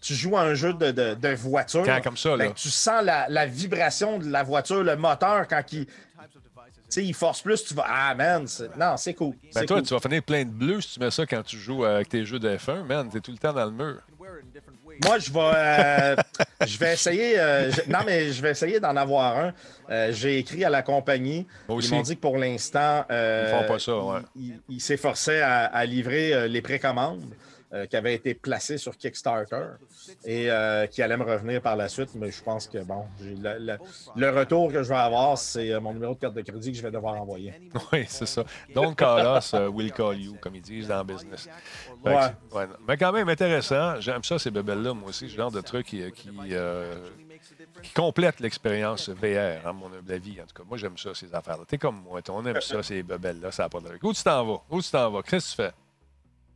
tu joues à un jeu de, de, voiture. comme ça, ben, tu sens la, la, vibration de la voiture, le moteur, quand il, sais, il force plus, tu vas. Ah, man, non, c'est cool. Ben toi, tu vas finir plein de bleus si tu mets ça quand tu joues avec tes jeux de F1, man. T'es tout le temps dans le mur. Moi, je vais, euh, je vais essayer. Euh, non, mais je vais essayer d'en avoir un. Euh, j'ai écrit à la compagnie. Ils m'ont dit que pour l'instant, ils font pas ça. Ouais. Ils s'efforçaient à, à, livrer les précommandes. Euh, qui avait été placé sur Kickstarter et euh, qui allait me revenir par la suite. Mais je pense que, bon, le, retour que je vais avoir, c'est euh, mon numéro de carte de crédit que je vais devoir envoyer. Oui, c'est ça. Don't call us, will call you, comme ils disent dans le business. Ouais. Mais quand même intéressant. J'aime ça, ces bebelles-là, moi aussi. Ce genre de truc qui, qui, complète l'expérience VR, à mon avis. En tout cas, moi, j'aime ça, ces affaires-là. T'es comme moi, on aime ça, ces bebelles-là. Ça n'a pas de Où tu t'en vas? Où tu t'en vas? Qu'est-ce que tu fais?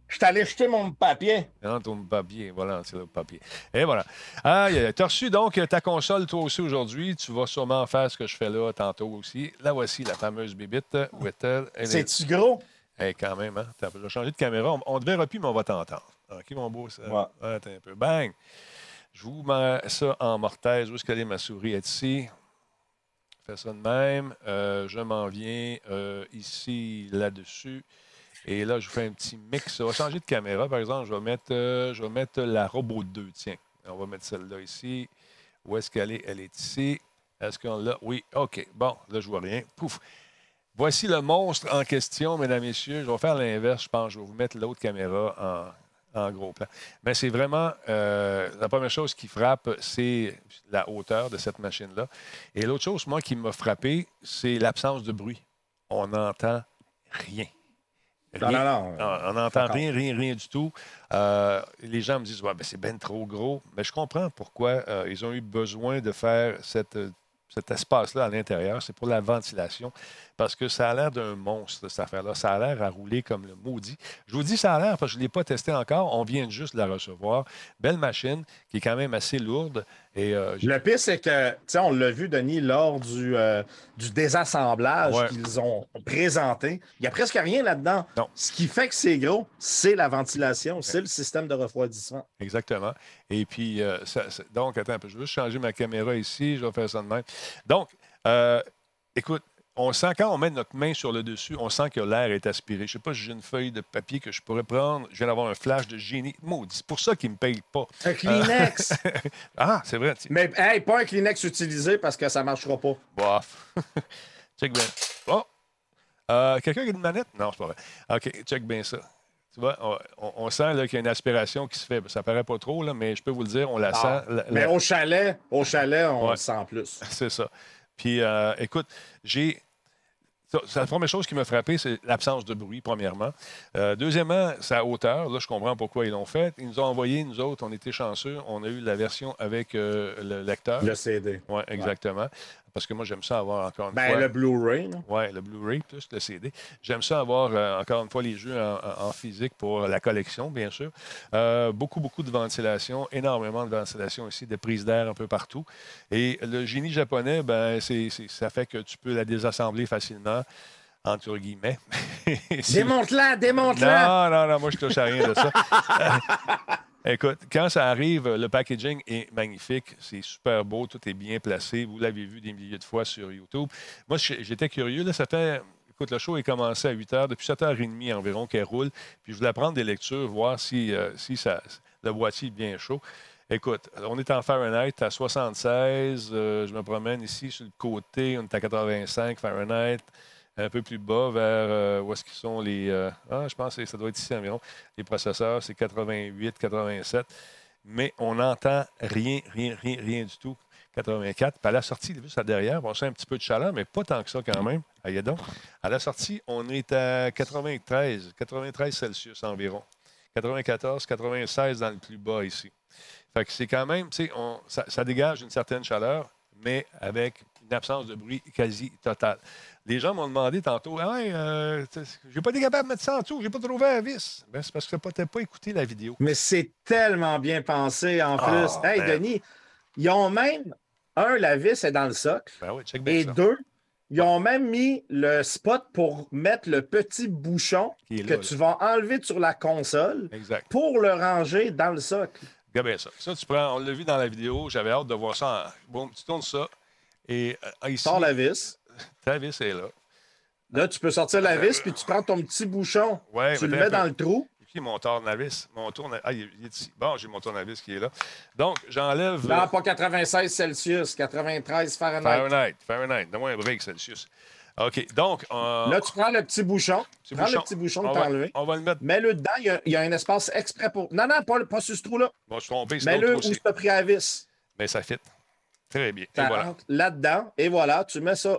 Je suis allé jeter mon papier. Non, ton papier, voilà, c'est le papier. Et voilà. Ah, tu as reçu donc ta console, toi aussi, aujourd'hui. Tu vas sûrement faire ce que je fais là tantôt aussi. Là, voici la fameuse bibite. Où est-elle? C'est-tu gros? Eh, quand même, hein? Je vais changer de caméra. On, devait repuer, mais on va t'entendre. OK, mon beau, ça. Ouais. Un peu. Bang! Je vous mets ça en mortaise. Où est-ce qu'elle est, ma souris? est ici. Fais ça de même. Euh, je m'en viens euh, ici, là-dessus. Et là, je fais un petit mix. On va changer de caméra, par exemple. Je vais mettre, je vais mettre la Robot 2. Tiens, on va mettre celle-là ici. Où est-ce qu'elle est? Elle est ici. Est-ce qu'on l'a? Oui, OK. Bon, là, je vois rien. Pouf. Voici le monstre en question, mesdames, messieurs. Je vais faire l'inverse, je pense. Je vais vous mettre l'autre caméra en, gros plan. Mais c'est vraiment euh, la première chose qui frappe, c'est la hauteur de cette machine-là. Et l'autre chose, moi, qui m'a frappé, c'est l'absence de bruit. On n'entend rien. Non, non, non. On n'entend rien, rien, rien du tout. Euh, les gens me disent ouais, ben, c'est bien trop gros. Mais je comprends pourquoi euh, ils ont eu besoin de faire cette cet espace-là à l'intérieur, c'est pour la ventilation, parce que ça a l'air d'un monstre, cette affaire-là. Ça a l'air à rouler comme le maudit. Je vous dis ça a l'air, parce que je ne l'ai pas testé encore. On vient juste de la recevoir. Belle machine, qui est quand même assez lourde. Et, euh, le pire, c'est que, on l'a vu, Denis, lors du, euh, du désassemblage qu'ils ont présenté. Il n'y a presque rien là-dedans. Ce qui fait que c'est gros, c'est la ventilation, c'est le système de refroidissement. Exactement. Et puis, euh, donc, attends je vais juste changer ma caméra ici. Je vais faire ça de même. Donc, écoute, on sent, quand on met notre main sur le dessus, on sent que l'air est aspiré. Je ne sais pas si j'ai une feuille de papier que je pourrais prendre. Je viens d'avoir un flash de génie. Maudit, c'est pour ça qu'ils ne me payent pas. Un Kleenex. ah, c'est vrai. Mais hey, pas un Kleenex utilisé parce que ça ne marchera pas. Bof. check bien. Oh! Euh, quelqu'un qui a une manette? Non, c'est pas vrai. OK, check bien ça. Tu vois, on, sent qu'il y a une aspiration qui se fait. Ça paraît pas trop, là, mais je peux vous le dire, on la ah. sent. Mais au chalet, au chalet, on le sent plus. C'est ça. Puis, euh, écoute, j'ai la première chose qui m'a frappé, c'est l'absence de bruit, premièrement. Euh, deuxièmement, sa hauteur. Là, je comprends pourquoi ils l'ont fait. Ils nous ont envoyé, nous autres, on était chanceux. On a eu la version avec euh, le lecteur. Le CD. Oui, exactement. Parce que moi, j'aime ça avoir encore une ben, fois. le Blu-ray. Oui, le Blu-ray plus le CD. J'aime ça avoir euh, encore une fois les jeux en, physique pour la collection, bien sûr. Euh, beaucoup, beaucoup de ventilation, énormément de ventilation ici, des prises d'air un peu partout. Et le génie japonais, ben, c'est, ça fait que tu peux la désassembler facilement entre guillemets. démonte-la, démonte-la! Non, non, non, moi je touche à rien de ça. Écoute, quand ça arrive, le packaging est magnifique, c'est super beau, tout est bien placé. Vous l'avez vu des milliers de fois sur YouTube. Moi, j'étais curieux. Là, ça fait. Écoute, le show est commencé à 8 h, depuis 7h30 environ qu'elle roule. Puis je voulais prendre des lectures, voir si, euh, si ça, le boîtier est bien chaud. Écoute, on est en Fahrenheit à 76. Euh, je me promène ici sur le côté, on est à 85 Fahrenheit un peu plus bas vers euh, où est-ce qu'ils sont les. Euh, ah, je pense que ça doit être ici environ. Les processeurs, c'est 88, 87. Mais on n'entend rien, rien, rien, rien du tout. 84. Puis à la sortie, juste à derrière, on sent un petit peu de chaleur, mais pas tant que ça quand même. Allez donc. À la sortie, on est à 93, 93 Celsius environ. 94, 96 dans le plus bas ici. Fait que c'est quand même, tu sais, ça, ça, dégage une certaine chaleur, mais avec une absence de bruit quasi totale. Les gens m'ont demandé tantôt hey, euh, j'ai pas été capable de mettre ça en dessous, j'ai pas trouvé la vis. Ben, c'est parce que tu pas écouté la vidéo. Mais c'est tellement bien pensé en ah, plus. hey, ben. Denis, ils ont même, un, la vis est dans le socle. Ben oui, et deux, ils ont même mis le spot pour mettre le petit bouchon que tu vas enlever sur la console pour le ranger dans le socle. Bien ça. Ça, tu prends, on l'a vu dans la vidéo, j'avais hâte de voir ça. Bon, tu tournes ça. Et euh, ici. Sors la vis. Ta vis est là. Là, tu peux sortir la vis, puis tu prends ton petit bouchon, tu le mets dans le trou. Qui mon tournevis? Mon tourne... Ah, il est ici. Bon, j'ai mon tournevis qui est là. Donc, j'enlève. Non, pas 96 Celsius, 93 Fahrenheit. Fahrenheit, Fahrenheit. Donne-moi un break Celsius. OK, donc. Euh, là, tu prends le petit bouchon. Tu prends le petit bouchon de t'enlever. On va le mettre. Mets-le dedans. Il y, a, il y, a, un espace exprès pour. Non, non, pas, pas sur ce trou-là. Bon, je suis trompé. Mets-le où tu as pris la vis. Mais ça fit. Très bien. et voilà. Là-dedans. Et voilà, tu mets ça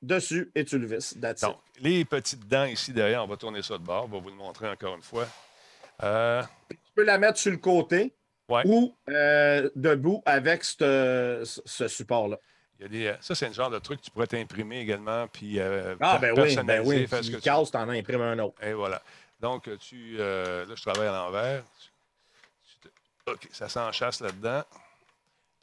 dessus et tu le visses. Donc, les petites dents ici derrière, on va tourner ça de bord. On va vous le montrer encore une fois. Euh, tu peux la mettre sur le côté ou euh, debout avec ce support-là. Euh, ça, c'est un genre de truc que tu pourrais t'imprimer également. Puis, ah, ben oui, ben oui. Si tu casses, tu en imprimes un autre. Et voilà. Donc, tu, là, je travaille à l'envers. OK, ça s'enchasse là-dedans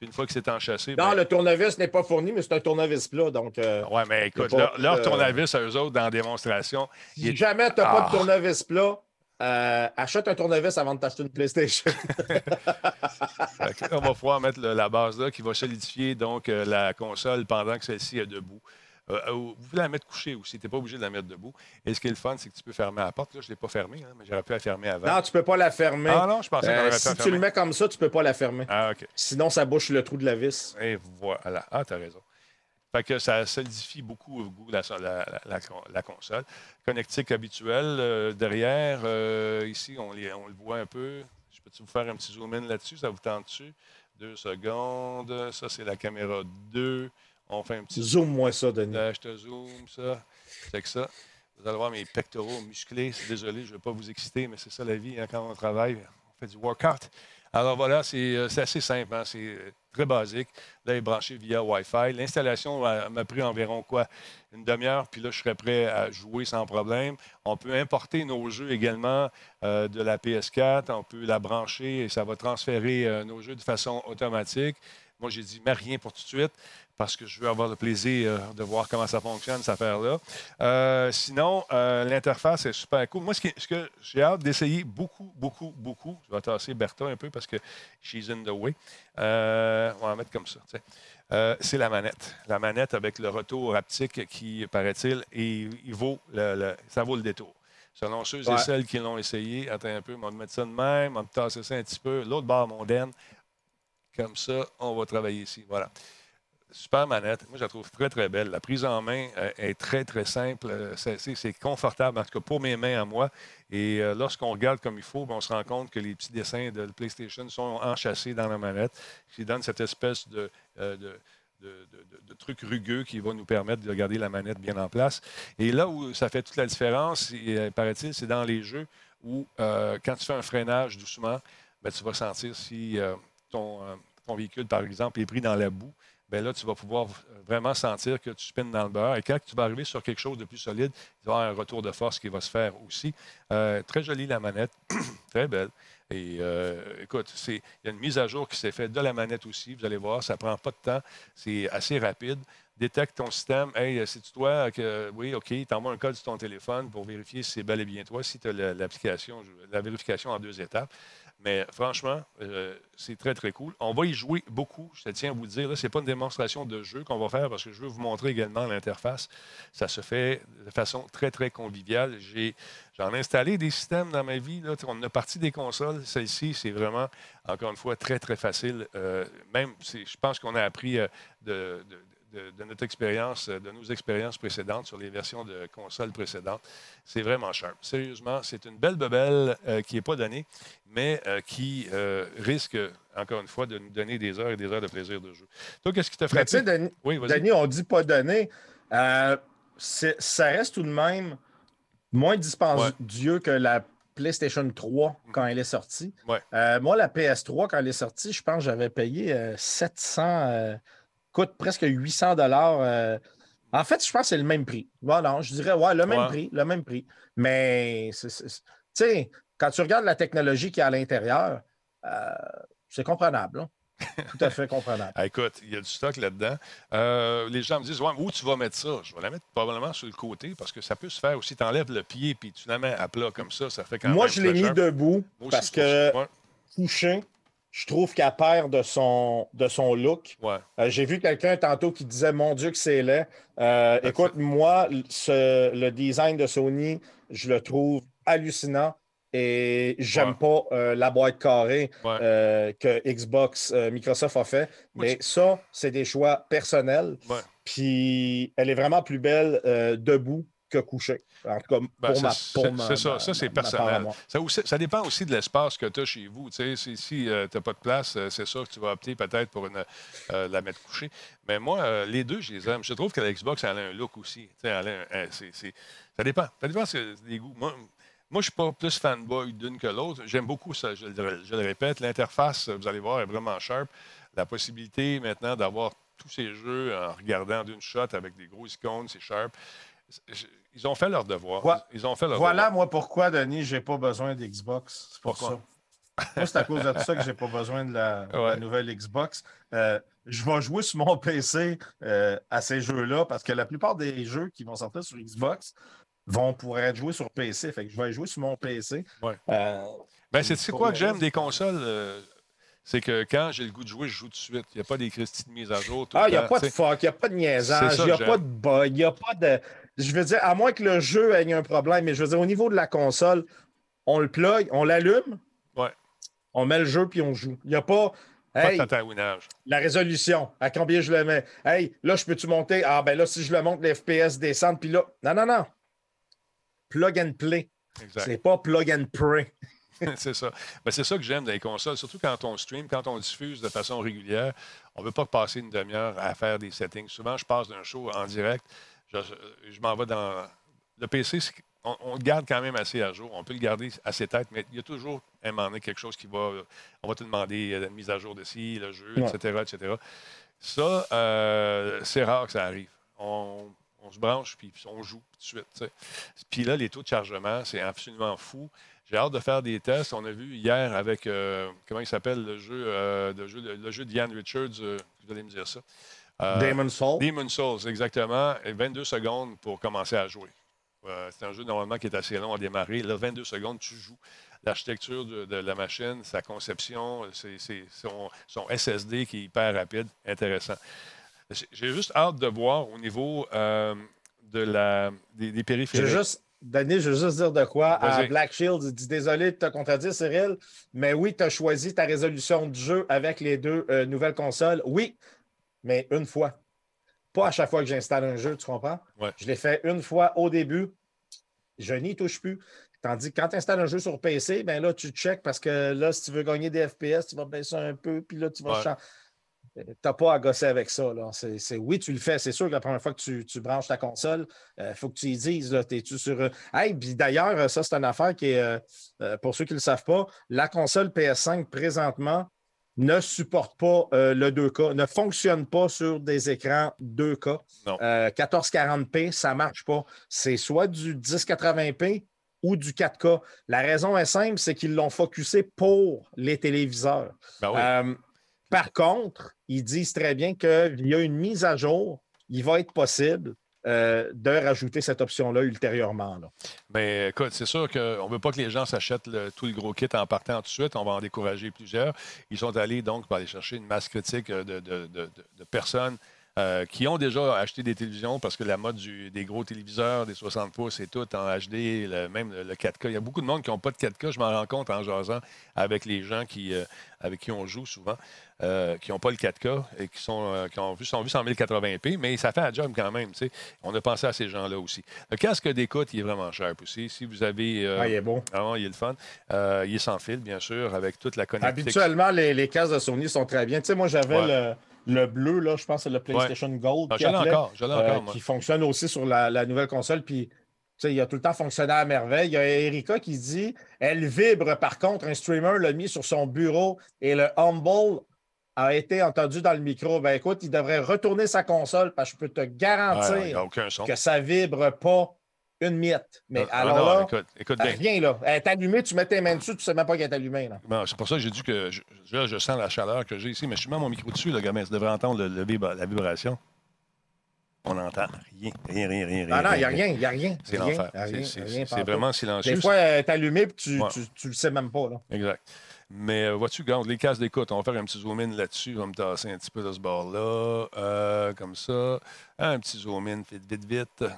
une fois que c'est enchâssé. Non, ben le tournevis n'est pas fourni, mais c'est un tournevis plat. Donc, euh, oui, mais écoute, leur, tournevis à eux autres dans la démonstration. Si jamais tu n'as pas de ah. tournevis plat, euh, achète un tournevis avant de t'acheter une PlayStation. on va pouvoir mettre la base là qui va solidifier donc euh, la console pendant que celle-ci est debout. Vous pouvez la mettre couchée aussi. Tu n'es pas obligé de la mettre debout. Et ce qui est le fun, c'est que tu peux fermer la porte. Là, je ne l'ai pas fermée, hein, mais j'aurais pu la fermer avant. Non, tu ne peux pas la fermer. Ah non, je pensais aurait Si tu le mets comme ça, tu ne peux pas la fermer. Ah, OK. Sinon, ça bouche le trou de la vis. Et voilà. Ah, tu as raison. Fait que ça solidifie beaucoup la, la, la, la console. Connectique habituel euh, derrière. Euh, ici, on, on, le voit un peu. Je peux vous faire un petit zoom in là-dessus? Ça vous tente dessus? Deux secondes. Ça, c'est la caméra 2. On fait un petit. Zoom-moi ça, Denis. je te zoom ça. C'est que ça. Vous allez voir mes pectoraux musclés. Désolé, je ne vais pas vous exciter, mais c'est ça la vie hein, quand on travaille. On fait du workout. Alors voilà, c'est euh, assez simple. Hein, c'est euh, très basique. Là, il est branché via Wi-Fi. L'installation m'a pris environ quoi? Une demi-heure, puis là, je serais prêt à jouer sans problème. On peut importer nos jeux également euh, de la PS4. On peut la brancher et ça va transférer nos jeux de façon automatique. Moi, j'ai dit, mais rien pour tout de suite parce que je veux avoir le plaisir euh, de voir comment ça fonctionne, cette affaire-là. Euh, sinon, euh, l'interface est super cool. Moi, ce, que j'ai hâte d'essayer beaucoup, beaucoup, beaucoup, je vais tasser Bertha un peu parce que she's in the way. on va la mettre comme ça. c'est la manette. La manette avec le retour haptique qui, paraît-il, et il vaut le, ça vaut le détour. Selon ceux et celles qui l'ont essayé, attends un peu, on va mettre ça de même, on va tasser ça un petit peu. L'autre barre mondaine, comme ça, on va travailler ici. Voilà super manette. Moi, je la trouve très, très belle. La prise en main euh, est très, très simple. Euh, c'est confortable, en tout cas pour mes mains à moi. Et euh, lorsqu'on regarde comme il faut, ben, on se rend compte que les petits dessins de PlayStation sont enchâssés dans la manette, ce qui donne cette espèce de, de, truc rugueux qui va nous permettre de garder la manette bien en place. Et là où ça fait toute la différence, paraît-il, c'est dans les jeux où, quand tu fais un freinage doucement, ben, tu vas sentir si ton, ton véhicule, par exemple, est pris dans la boue. Bien là, tu vas pouvoir vraiment sentir que tu spins dans le beurre. Et quand tu vas arriver sur quelque chose de plus solide, il va y avoir un retour de force qui va se faire aussi. Euh, très jolie la manette, très belle. Et euh, écoute, il y a une mise à jour qui s'est faite de la manette aussi. Vous allez voir, ça ne prend pas de temps. C'est assez rapide. Détecte ton système. Hey, c'est toi que. Oui, OK, t'envoies un code sur ton téléphone pour vérifier si c'est bel et bien toi, si tu as l'application, la vérification en deux étapes. Mais franchement, euh, c'est très, très cool. On va y jouer beaucoup, je tiens à vous le dire. Ce n'est pas une démonstration de jeu qu'on va faire parce que je veux vous montrer également l'interface. Ça se fait de façon très, très conviviale. J'en ai, installé des systèmes dans ma vie. Là. On a parti des consoles. Celle-ci, c'est vraiment, encore une fois, très, très facile. Euh, même, je pense qu'on a appris euh, de, notre expérience, de nos expériences précédentes sur les versions de consoles précédentes. C'est vraiment cher. Sérieusement, c'est une belle bebelle euh, qui n'est pas donnée, mais euh, qui euh, risque, encore une fois, de nous donner des heures et des heures de plaisir de jeu. Toi, qu'est-ce qui te ferait? Tu sais, Denis, oui, on dit pas donné. ça reste tout de même moins dispendieux que la PlayStation 3 quand elle est sortie. moi, la PS3, quand elle est sortie, je pense que j'avais payé 700 coûte presque 800 dollars. Euh, en fait, je pense que c'est le même prix. Voilà, je dirais, ouais, le même prix, le même prix. Mais, tu sais, quand tu regardes la technologie qui est à l'intérieur, euh, c'est comprenable. Hein. Tout à fait comprenable. Ah, écoute, il y a du stock là-dedans. Euh, les gens me disent ouais, où tu vas mettre ça? Je vais la mettre probablement sur le côté parce que ça peut se faire aussi. Tu enlèves le pied puis tu la mets à plat comme ça. Ça fait quand Moi, je l'ai mis debout parce que couché, je trouve qu'elle perd de son, de son look. Euh, j'ai vu quelqu'un tantôt qui disait Mon Dieu, que c'est laid. Euh, écoute, moi, le design de Sony, je le trouve hallucinant et j'aime pas euh, la boîte carrée que Xbox, Microsoft a fait. Mais ça, c'est des choix personnels. Puis elle est vraiment plus belle debout que couché. En tout cas, ben, pour, ma, C'est ça, ça c'est personnel. Ça, ça, dépend aussi de l'espace que tu as chez vous. si tu n'as pas de place, euh, c'est sûr que tu vas opter peut-être pour une, euh, la mettre couchée. Mais moi, euh, les deux, je les aime. Je trouve que la Xbox, elle a un look aussi. ça dépend. Ça dépend des goûts. Moi, moi, je ne suis pas plus fanboy d'une que l'autre. J'aime beaucoup ça, je, je, le répète. L'interface, vous allez voir, est vraiment sharp. La possibilité maintenant d'avoir tous ces jeux en regardant d'une shot avec des gros icônes, c'est sharp. Ils ont fait leur devoir. Ils ont fait leur voilà, moi, pourquoi, Denis, j'ai pas besoin d'Xbox? C'est pour ça. moi, c'est à cause de ça que j'ai pas besoin de la, nouvelle Xbox. Euh, je vais jouer sur mon PC euh, à ces jeux-là parce que la plupart des jeux qui vont sortir sur Xbox vont pouvoir être joués sur PC. Fait que je vais jouer sur mon PC. Ouais. Euh, ben, c'est quoi que j'aime des consoles c'est que quand j'ai le goût de jouer, je joue tout de suite. Il n'y a pas des cristines de mise à jour. ah, il n'y a pas de fuck, il n'y a pas de niaisage, il n'y a pas de bug, il n'y a pas de. Je veux dire, à moins que le jeu ait un problème, mais je veux dire, au niveau de la console, on le plug, on l'allume, ouais. on met le jeu puis on joue. Il n'y a pas. Hey, la résolution, à combien je le mets? Hey, là, je peux-tu monter? Ah, ben là, si je le monte, les FPS descendent, puis là. Non, non, non. Plug and play. C'est pas plug and pray. c'est ça. Ben, c'est ça que j'aime dans les consoles, surtout quand on stream, quand on diffuse de façon régulière. On ne veut pas passer une demi-heure à faire des settings. Souvent, je passe d'un show en direct, je, je m'en vais dans. Le PC, on, le garde quand même assez à jour. On peut le garder assez tête, mais il y a toujours un moment donné quelque chose qui va. On va te demander la mise à jour de ci, le jeu, etc., etc. Ça, euh, c'est rare que ça arrive. On, se branche, puis on joue tout de suite. Puis là, les taux de chargement, c'est absolument fou. J'ai hâte de faire des tests. On a vu hier avec, euh, comment il s'appelle, le jeu, euh, le jeu, le jeu d'Ian Richards, vous allez me dire ça. Demon's Souls. Demon's Souls, exactement. Et 22 secondes pour commencer à jouer. Euh, c'est un jeu normalement qui est assez long à démarrer. Là, 22 secondes, tu joues. L'architecture de, la machine, sa conception, c'est, son, SSD qui est hyper rapide, intéressant. J'ai juste hâte de voir au niveau euh, de la, des, périphériques. Je juste, je veux juste dire de quoi. À Black Shield, il dit désolé de te contredire, Cyril, mais oui, tu as choisi ta résolution de jeu avec les deux euh, nouvelles consoles. Oui, mais une fois. Pas à chaque fois que j'installe un jeu, tu comprends? Je l'ai fait une fois au début. Je n'y touche plus. Tandis que quand tu installes un jeu sur PC, ben là, tu check parce que là, si tu veux gagner des FPS, tu vas baisser un peu, puis là, tu vas changer. Tu n'as pas à gosser avec ça. C'est, oui, tu le fais. C'est sûr que la première fois que tu, branches ta console, il euh, faut que tu y dises, sur. Euh, hey, puis d'ailleurs, ça, c'est une affaire qui est, euh, pour ceux qui ne le savent pas, la console PS5 présentement, ne supporte pas euh, le 2K, ne fonctionne pas sur des écrans 2K. 1440p, ça ne marche pas. C'est soit du 1080p ou du 4K. La raison est simple, c'est qu'ils l'ont focusé pour les téléviseurs. Ben euh, par contre, ils disent très bien qu'il y a une mise à jour, il va être possible euh, de rajouter cette option-là ultérieurement. Là. Bien, écoute, c'est sûr qu'on ne veut pas que les gens s'achètent tout le gros kit en partant tout de suite. On va en décourager plusieurs. Ils sont allés donc pour aller chercher une masse critique de, de personnes euh, qui ont déjà acheté des télévisions parce que la mode des gros téléviseurs, des 60 pouces, c'est tout en HD, même le, 4K. Il y a beaucoup de monde qui n'ont pas de 4K. Je m'en rends compte en jasant avec les gens qui, euh, avec qui on joue souvent, euh, qui n'ont pas le 4K et qui, sont, qui ont vu, sont vus en 1080p, mais ça fait un job quand même. On a pensé à ces gens-là aussi. Le casque d'écoute, il est vraiment cher aussi. Si vous avez. ah, il est bon. Ah, il est le fun. il est sans fil, bien sûr, avec toute la connectivité. Habituellement, les, les casques de Sony sont très bien. Tu sais, moi, j'avais le le bleu, là, je pense que c'est le PlayStation Gold. Ah, qui, encore, euh, qui fonctionne aussi sur la, nouvelle console. Puis, il a tout le temps fonctionné à merveille. Il y a Erika qui dit elle vibre, par contre, un streamer l'a mis sur son bureau et le Humble a été entendu dans le micro. Ben écoute, il devrait retourner sa console parce que je peux te garantir que ça vibre pas une miette. Mais ah, alors là, écoute, écoute rien là. Elle est allumée, tu mets tes mains dessus, tu ne sais même pas qu'elle est allumée. c'est pour ça que j'ai dit que je, je, sens la chaleur que j'ai ici, mais je mets mon micro dessus, le gamin. Ça devrait entendre le, la vibration. On n'entend rien, rien, rien, rien. Ah non, il n'y a rien, il n'y a rien. C'est l'enfer. C'est vraiment silencieux. Des fois, elle est allumée et tu ne le sais même pas. Là. Exact. Mais euh, vois-tu, garde les cases d'écoute, on va faire un petit zoom in là-dessus. On va me tasser un petit peu de ce bord-là, euh, comme ça. Un petit zoom in, vite, vite, vite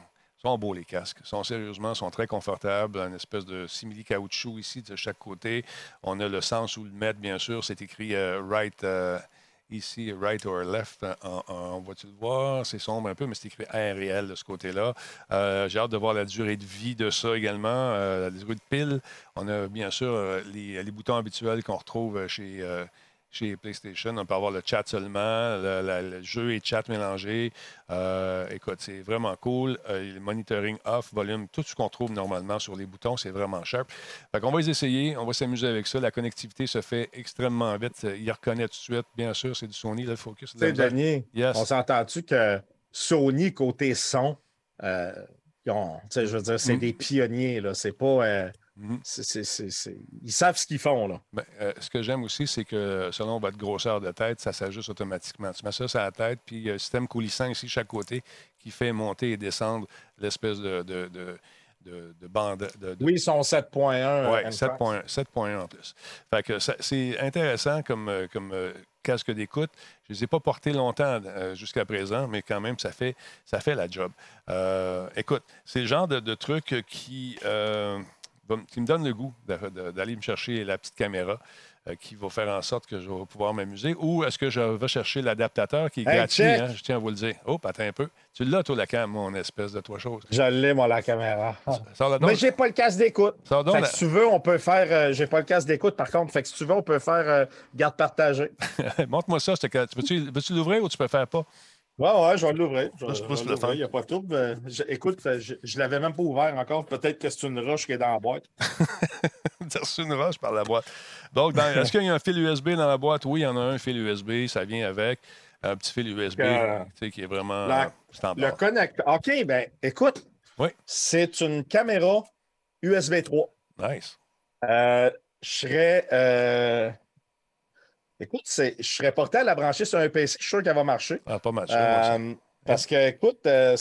sont beaux les casques. Ils sont sérieusement, sont très confortables. Une espèce de simili caoutchouc ici de chaque côté. On a le sens où le mettre, bien sûr. C'est écrit euh, right euh, ici, right or left. On va-tu le voir? C'est sombre un peu, mais c'est écrit R et L de ce côté-là. Euh, j'ai hâte de voir la durée de vie de ça également. la durée de pile. On a bien sûr les boutons habituels qu'on retrouve chez chez PlayStation. On peut avoir le chat seulement, le, jeu et chat mélangés. Euh, écoute, c'est vraiment cool. Euh, le monitoring off, volume, tout ce qu'on trouve normalement sur les boutons, c'est vraiment sharp. Fait qu'on va les essayer, on va s'amuser avec ça. La connectivité se fait extrêmement vite. Il reconnaît tout de suite. Bien sûr, c'est du Sony, le focus. C'est Denis, on s'entend-tu que Sony, côté son, euh, je veux dire, c'est mm. des pionniers. Là. C'est pas. Mhm. ils savent ce qu'ils font. Là. Ben, euh, ce que j'aime aussi, c'est que selon votre grosseur de tête, ça s'ajuste automatiquement. Tu mets ça sur la tête, puis il y a un système coulissant ici, chaque côté, qui fait monter et descendre l'espèce de, de, bande. Oui, ils sont 7.1. Oui, 7.1 en plus. Fait que c'est intéressant comme, comme casque d'écoute. Je ne les ai pas portés longtemps jusqu'à présent, mais quand même, ça fait, ça fait la job. écoute, c'est le genre de, de truc qui, qui me donne le goût d'aller me chercher la petite caméra. Euh, qui va faire en sorte que je vais pouvoir m'amuser, ou est-ce que je vais chercher l'adaptateur qui est gratuit, hein, je tiens à vous le dire. Oh, attends un peu. Tu l'as, toi, la cam, mon espèce de toi chose. Je l'ai, moi, la caméra. Mais j'ai pas le casque d'écoute. si tu veux, on peut faire. Euh, j'ai pas le casque d'écoute, par contre. Fait que si tu veux, on peut faire euh, garde partagée. Montre-moi ça. Peux-tu l'ouvrir ou tu peux faire pas? Ouais, ouais, je vais l'ouvrir. Je, je, Il n'y a pas de trouble. Euh, écoute, je ne l'avais même pas ouvert encore. Peut-être que c'est une roche qui est dans la boîte. c'est une roche par la boîte. Donc, est-ce qu'il y a un fil USB dans la boîte? Oui, il y en a un fil USB. Ça vient avec un petit fil USB qui est vraiment standard. Le connecteur. OK, ben écoute. Oui. C'est une caméra USB 3. Nice. Euh, je serais. Écoute, je serais porté à la brancher sur un PC, je suis sûr qu'elle va marcher. Ah, pas mal. Euh, parce que, écoute, euh,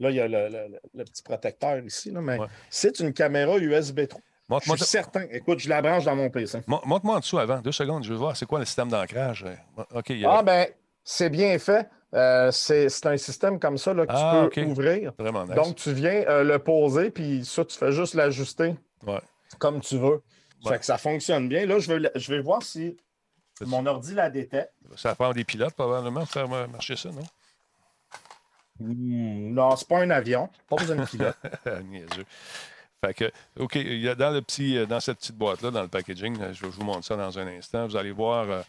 là, il y a le, petit protecteur ici, là, mais c'est une caméra USB 3. je suis certain. Écoute, je la branche dans mon PC. Montre-moi en dessous avant, deux secondes, je veux voir c'est quoi le système d'ancrage. OK. Ah, ben, c'est bien fait. Euh, c'est un système comme ça là, que tu ah, peux ouvrir. Vraiment nice. Donc, tu viens le poser, puis ça, tu fais juste l'ajuster comme tu veux. Fait que ça fonctionne bien. Là, je vais, je vais voir si mon ordi la détecte. Ça prend des pilotes, probablement, pour faire marcher ça, non? Hmm, non, c'est pas un avion. Pas besoin de pilote. Fait que, OK, il y a dans, le petit, euh, dans cette petite boîte-là, dans le packaging, euh, je vous montre ça dans un instant. Vous allez voir,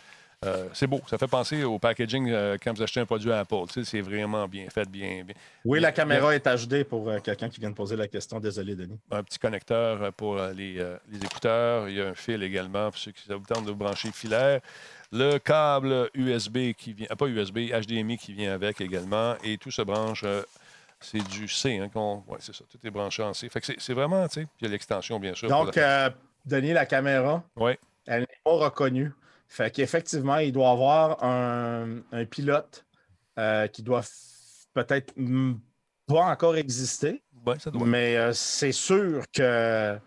euh, c'est beau. Ça fait penser au packaging quand vous achetez un produit à Apple. c'est vraiment bien fait, bien. bien. Oui, la caméra est HD pour quelqu'un qui vient de poser la question. Désolé, Denis. Un petit connecteur pour les, les, écouteurs. Il y a un fil également pour ceux qui vous tentent de brancher filaire le câble USB qui vient, ah, pas USB, HDMI qui vient avec également, et tout se branche. Euh, c'est du C, hein, oui, c'est ça, tout est branché en C. Fait que c'est vraiment, tu sais, il y a l'extension, bien sûr. Donc, euh, Denis, la caméra, elle n'est pas reconnue. Fait qu'effectivement, il doit avoir un, pilote euh, qui doit peut-être pas encore exister. ça doit. Mais c'est sûr que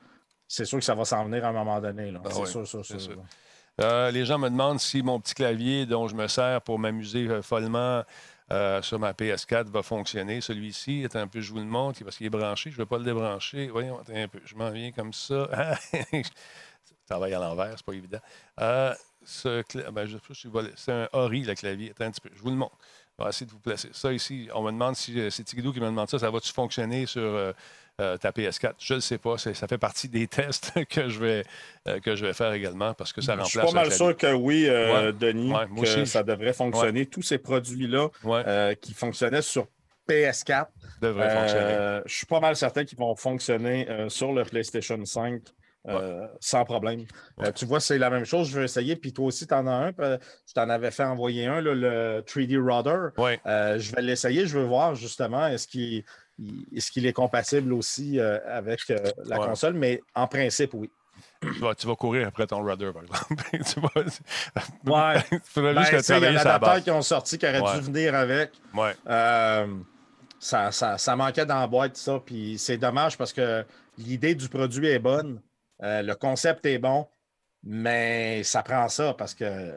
c'est sûr que ça va s'en venir à un moment donné. Ah c'est sûr, sûr, sûr. Euh, les gens me demandent si mon petit clavier dont je me sers pour m'amuser euh, follement euh, sur ma PS4 va fonctionner. Celui-ci est un peu, je vous le montre, parce qu'il est branché. Je ne vais pas le débrancher. Voyons, un peu. Je m'en viens comme ça. ça va y à l'envers, c'est pas évident. Ce ben, c'est un Ori, le clavier. un petit peu. Je vous le montre. Je vais essayer de vous placer. Ça ici, on me demande si c'est Tigidou qui me demande ça. Ça va-tu fonctionner sur euh, ta PS4. Je ne sais pas. Ça fait partie des tests que je vais, euh, que je vais faire également parce que ça remplace. Je suis pas mal sûr que oui, euh, Denis, que ça devrait fonctionner. Tous ces produits-là qui fonctionnaient sur PS4 devraient fonctionner. Je suis pas mal certain qu'ils vont fonctionner sur le PlayStation 5. Sans problème. tu vois, c'est la même chose. Je vais essayer. Puis toi aussi, tu en as un. Je t'en avais fait envoyer un, le 3D Rudder. je vais l'essayer. Je veux voir justement, est-ce qu'il qu'il est compatible aussi euh, avec euh, la console? Mais en principe, oui. Tu vas, courir après ton rudder, par exemple. tu vas... Ouais. ben, il y a adaptateurs qui ont sorti qui auraient dû venir avec. Ouais. Euh, ça, ça, ça, manquait dans la boîte, ça. Puis c'est dommage parce que l'idée du produit est bonne. Le concept est bon. Mais ça prend ça parce que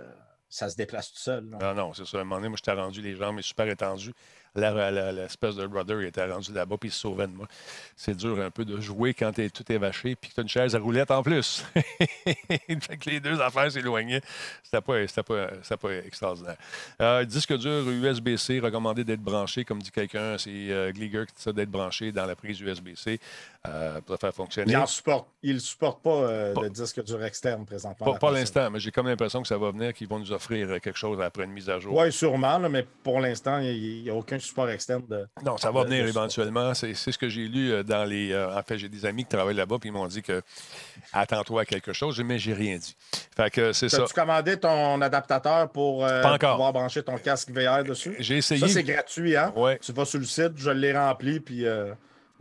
ça se déplace tout seul. Non, ah non, c'est ça. À un moment donné, moi, je t'ai rendu les jambes super étendues l'espèce de brother était rendu là-bas puis il se sauvait de moi. C'est dur un peu de jouer quand tout est vaché puis que tu as une chaise à roulette en plus. fait que les deux affaires s'éloignaient. C'était pas, extraordinaire. Euh, disque dur USB-C recommandé d'être branché, comme dit quelqu'un, c'est euh, qui dit d'être branché dans la prise USB-C euh, pour faire fonctionner. Il ne supporte, il supporte pas, euh, le disque dur externe présentement. Pas, pas l'instant, mais j'ai comme l'impression que ça va venir, qu'ils vont nous offrir quelque chose après une mise à jour. Oui, sûrement, mais pour l'instant, il n'y a aucun support externe. De, non, ça va venir éventuellement. C'est ce que j'ai lu euh, dans les. Euh, en fait, j'ai des amis qui travaillent là-bas, puis ils m'ont dit que attends-toi à quelque chose, mais j'ai rien dit. Fait que c'est ça. As-tu commandé ton adaptateur pour euh, pouvoir brancher ton casque VR dessus? J'ai essayé. Ça, c'est gratuit, hein? Ouais. Tu vas sur le site, je l'ai rempli, puis.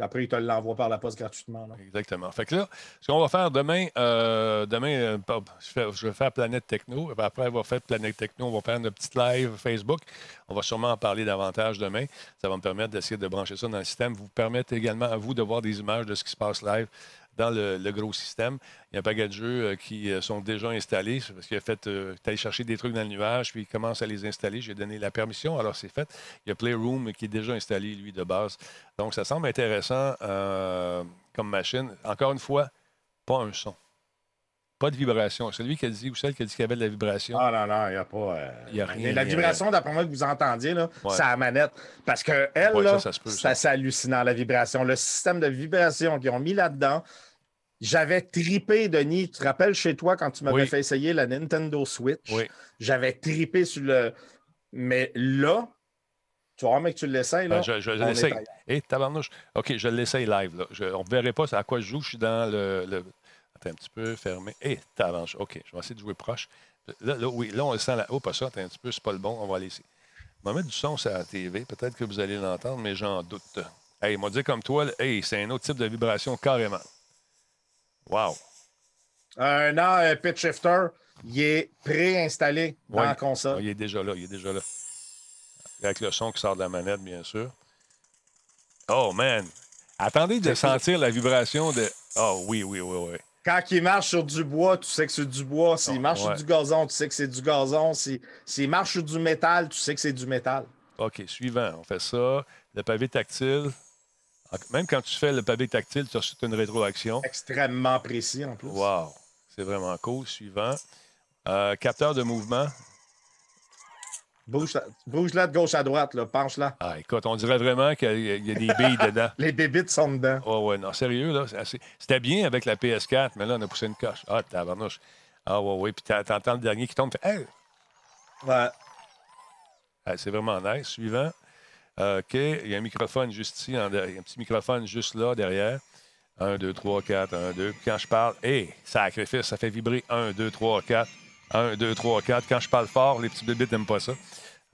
Après, il te l'envoie par la poste gratuitement. Exactement. Fait que là, ce qu'on va faire demain, euh, demain euh, je, vais faire Planète Techno. Après avoir fait Planète Techno, on va faire une petite live Facebook. On va sûrement en parler davantage demain. Ça va me permettre d'essayer de brancher ça dans le système. Vous permettre également à vous de voir des images de ce qui se passe live dans le, gros système. Il y a un paquet de jeux euh, qui euh, sont déjà installés parce qu'il a fait euh, aller chercher des trucs dans le nuage, puis il commence à les installer. J'ai donné la permission, alors c'est fait. Il y a Playroom qui est déjà installé, lui, de base. Donc, ça semble intéressant comme machine. Encore une fois, pas un son. Pas de vibration. Celui qui a dit ou celle qui a dit qu'il y avait de la vibration. Ah non, non, il n'y a pas. Y a rien. la vibration, d'après moi, que vous entendiez, là, c'est la manette. Parce que elle, là, c'est hallucinant, la vibration. Le système de vibration qu'ils ont mis là-dedans, j'avais tripé, Denis. Tu te rappelles chez toi quand tu m'avais fait essayer la Nintendo Switch? Oui. J'avais tripé sur le. Mais là, tu vois, mec, tu l'essayes, là. Ben, je, je l'essaye. Hé, hey, tabarnouche. OK, je l'essaye live. Là. on ne verrait pas à quoi je joue. Je suis dans le un petit peu fermé. Et eh, OK, je vais essayer de jouer proche. Là, oui, là, on le sent là. Oh, pas ça, un petit peu, c'est pas le bon. On va laisser. On va mettre du son sur la TV. Peut-être que vous allez l'entendre, mais j'en doute. Hey, il m'a dit comme toi, hey, c'est un autre type de vibration carrément. Wow. Un an, pitch shifter, il est préinstallé dans la console. il est déjà là, il est déjà là. Avec le son qui sort de la manette, bien sûr. Oh, man. Attendez de sentir la vibration de. Oh, oui, oui, oui, oui. Quand il marche sur du bois, tu sais que c'est du bois. S'il marche sur du gazon, tu sais que c'est du gazon. S'il marche sur du métal, tu sais que c'est du métal. OK, suivant. On fait ça. Le pavé tactile. Même quand tu fais le pavé tactile, tu as une rétroaction. Extrêmement précis en plus. Wow. C'est vraiment cool. Suivant. Euh, capteur de mouvement. Bouge-la de gauche à droite, là. penche-la. Ah, écoute, on dirait vraiment qu'il y, a des billes dedans. Les bébites sont dedans. Oh, ouais, non, sérieux, là. C'était bien avec la PS4, mais là, on a poussé une coche. Ah, tabarnouche. Ah, ouais, ouais. Puis t'entends le dernier qui tombe. Hey! Ouais. c'est vraiment nice. Suivant. Euh, OK, il y a un microphone juste ici, un petit microphone juste là, derrière. 1, 2, 3, 4, 1, 2. Puis quand je parle, hé, sacrifice, ça fait vibrer 1, 2, 3, 4. 1, 2, 3, 4. Quand je parle fort, les petits bébés n'aiment pas ça.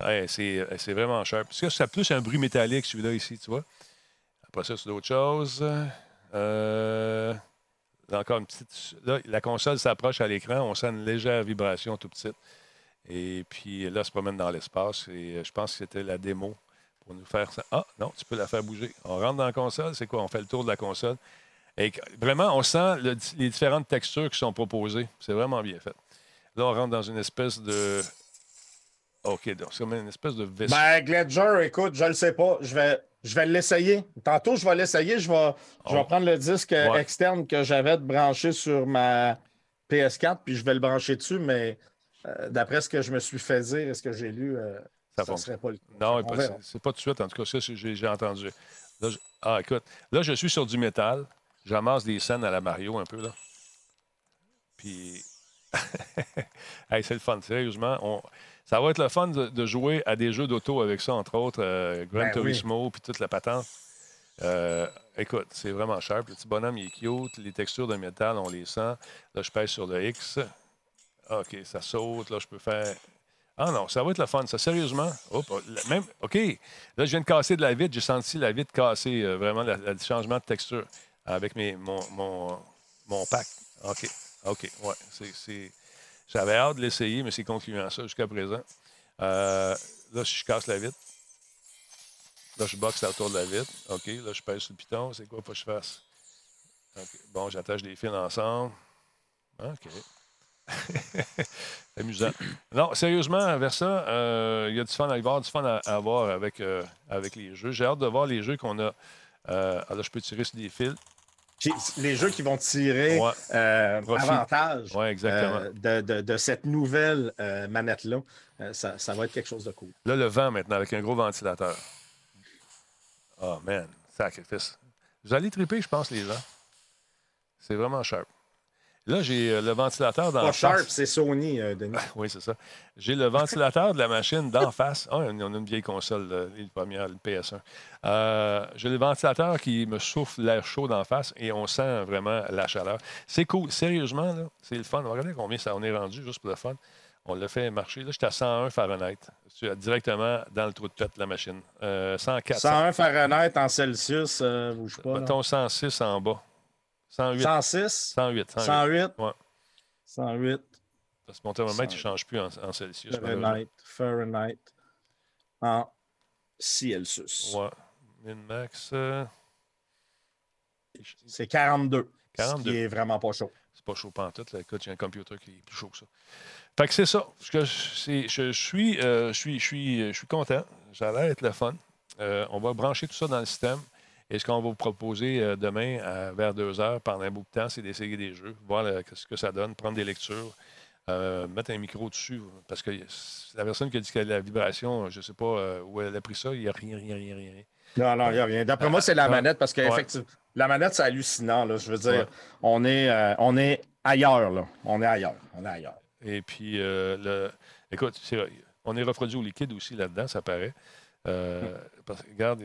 Ouais, c'est vraiment cher. Parce que c'est plus un bruit métallique, celui-là, ici, tu vois. Après ça, c'est d'autres choses. Euh, encore une petite. Là, la console s'approche à l'écran. On sent une légère vibration tout petite. Et puis là, se promène dans l'espace. Et euh, je pense que c'était la démo pour nous faire ça. Ah, non, tu peux la faire bouger. On rentre dans la console. C'est quoi? On fait le tour de la console. Et vraiment, on sent les différentes textures qui sont proposées. C'est vraiment bien fait. Là, on rentre dans une espèce de. OK, donc c'est comme une espèce de vaisseau. Ben, Gledger, écoute, je ne le sais pas. Je vais, je vais l'essayer. Tantôt, je vais l'essayer. Je vais, je vais oh. prendre le disque externe que j'avais branché sur ma PS4, puis je vais le brancher dessus, mais euh, d'après ce que je me suis fait dire et ce que j'ai lu, euh, ça ne serait pas le Non, c'est pas tout de suite. En tout cas, ça, j'ai entendu. Ah, écoute, là, je suis sur du métal. J'amasse des scènes à la Mario un peu, là. Puis c'est le fun, sérieusement. Ça va être le fun de, jouer à des jeux d'auto avec ça, entre autres, euh, Gran ben Turismo, puis toute la patente. Euh, écoute, c'est vraiment cher. Le petit bonhomme, il est cute. Les textures de métal, on les sent. Là, je pèse sur le X. OK, ça saute. Là, je peux faire. Ah non, ça va être le fun. Ça, sérieusement? même, OK. Là, je viens de casser de la vitre. J'ai senti la vitre casser, euh, vraiment, le changement de texture avec mes, mon, mon, mon pack. OK. OK, ouais. C'est, J'avais hâte de l'essayer, mais c'est concluant ça jusqu'à présent. Euh, là, si je casse la vitre, là, je boxe autour de la vitre. OK, là, je pèse sur le piton. C'est quoi, faut que je fasse? Bon, j'attache les fils ensemble. OK. Amusant. Non, sérieusement, vers ça, euh, il y a du fun à avoir, du fun à, avoir avec, euh, avec les jeux. J'ai hâte de voir les jeux qu'on a. alors, je peux tirer sur des fils les jeux qui vont tirer euh, avantage euh, de, cette nouvelle euh, manette-là, ça, va être quelque chose de cool. Là, le vent maintenant avec un gros ventilateur. Oh man, sacrifice. Vous allez triper, je pense, les gens. C'est vraiment sharp. Là, j'ai euh, le ventilateur dans Pas Sharp, c'est Sony, euh, Denis. oui, c'est ça. J'ai le ventilateur de la machine d'en face. Ah, on a une vieille console, première, le PS1. Euh, j'ai le ventilateur qui me souffle l'air chaud d'en face et on sent vraiment la chaleur. C'est cool. Sérieusement, c'est le fun. Regardez combien ça on est rendu, juste pour le fun. On l'a fait marcher. Là, j'étais à 101 Fahrenheit. Directement dans le trou de tête de la machine. 104. 101 Fahrenheit en Celsius, euh, bouge pas. Mettons 106 en bas. 108. 106? 108. 108. 108. Ouais. 108. Parce que mon thermomètre, il ne change plus en, en Celsius. Fahrenheit. Fahrenheit. En Celsius. Ouais. Min-max. Euh... C'est 42. 42. Ce qui est vraiment pas chaud. C'est pas chaud pas tout. Là. Écoute, j'ai un computer qui est plus chaud que ça. Fait que c'est ça. Je, je, suis, euh, je, suis, je, suis, je suis content. Ça a l'air d'être le fun. Euh, on va brancher tout ça dans le système. Et ce qu'on va vous proposer euh, demain vers 2 heures pendant un bout de temps, c'est d'essayer des jeux, voir ce que ça donne, prendre des lectures, mettre un micro dessus. Parce que la personne qui a dit qu'elle a la vibration, je ne sais pas où elle a pris ça, il n'y a rien, rien, rien, rien. Non, non, il n'y a rien. D'après moi, c'est la manette parce qu'effectivement, la manette, c'est hallucinant. Là. Je veux dire, on, est, on est ailleurs. Là. On est ailleurs. On est ailleurs. Et puis, euh, le... écoute, on est refroidi au liquide aussi là-dedans, ça paraît. Euh,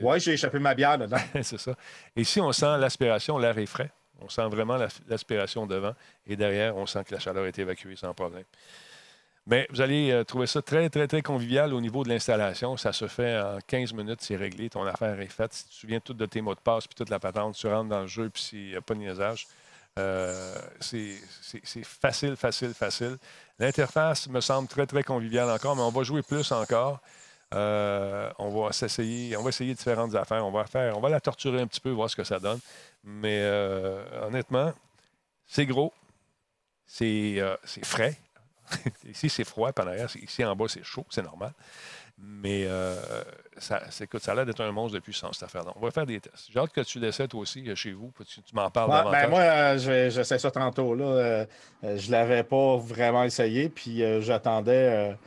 oui, j'ai échappé ma bière dedans. c'est ça. Ici, on sent l'aspiration, l'air est frais. On sent vraiment l'aspiration devant. Et derrière, on sent que la chaleur est évacuée sans problème. Mais vous allez euh, trouver ça très, très, très convivial au niveau de l'installation. Ça se fait en 15 minutes, c'est réglé. Ton affaire est faite. Si tu te souviens tout de tes mots de passe puis toute la patente, tu rentres dans le jeu puis s'il n'y a pas de niaisage. Euh, c'est facile, facile, facile. L'interface me semble très, très conviviale encore, mais on va jouer plus encore. Euh, on va s'essayer, on va essayer différentes affaires. On va faire, on va la torturer un petit peu, voir ce que ça donne. Mais euh, honnêtement, c'est gros, c'est frais. Ici, c'est froid, par arrière. Ici, en bas, c'est chaud, c'est normal. Mais euh, ça, ça a l'air d'être un monstre de puissance, cette affaire-là. On va faire des tests. J'ai hâte que tu l'essaies toi aussi euh, chez vous. Tu, tu m'en parles ouais, ben moi, euh, j'essaie ça tantôt. Là. je ne l'avais pas vraiment essayé, puis j'attendais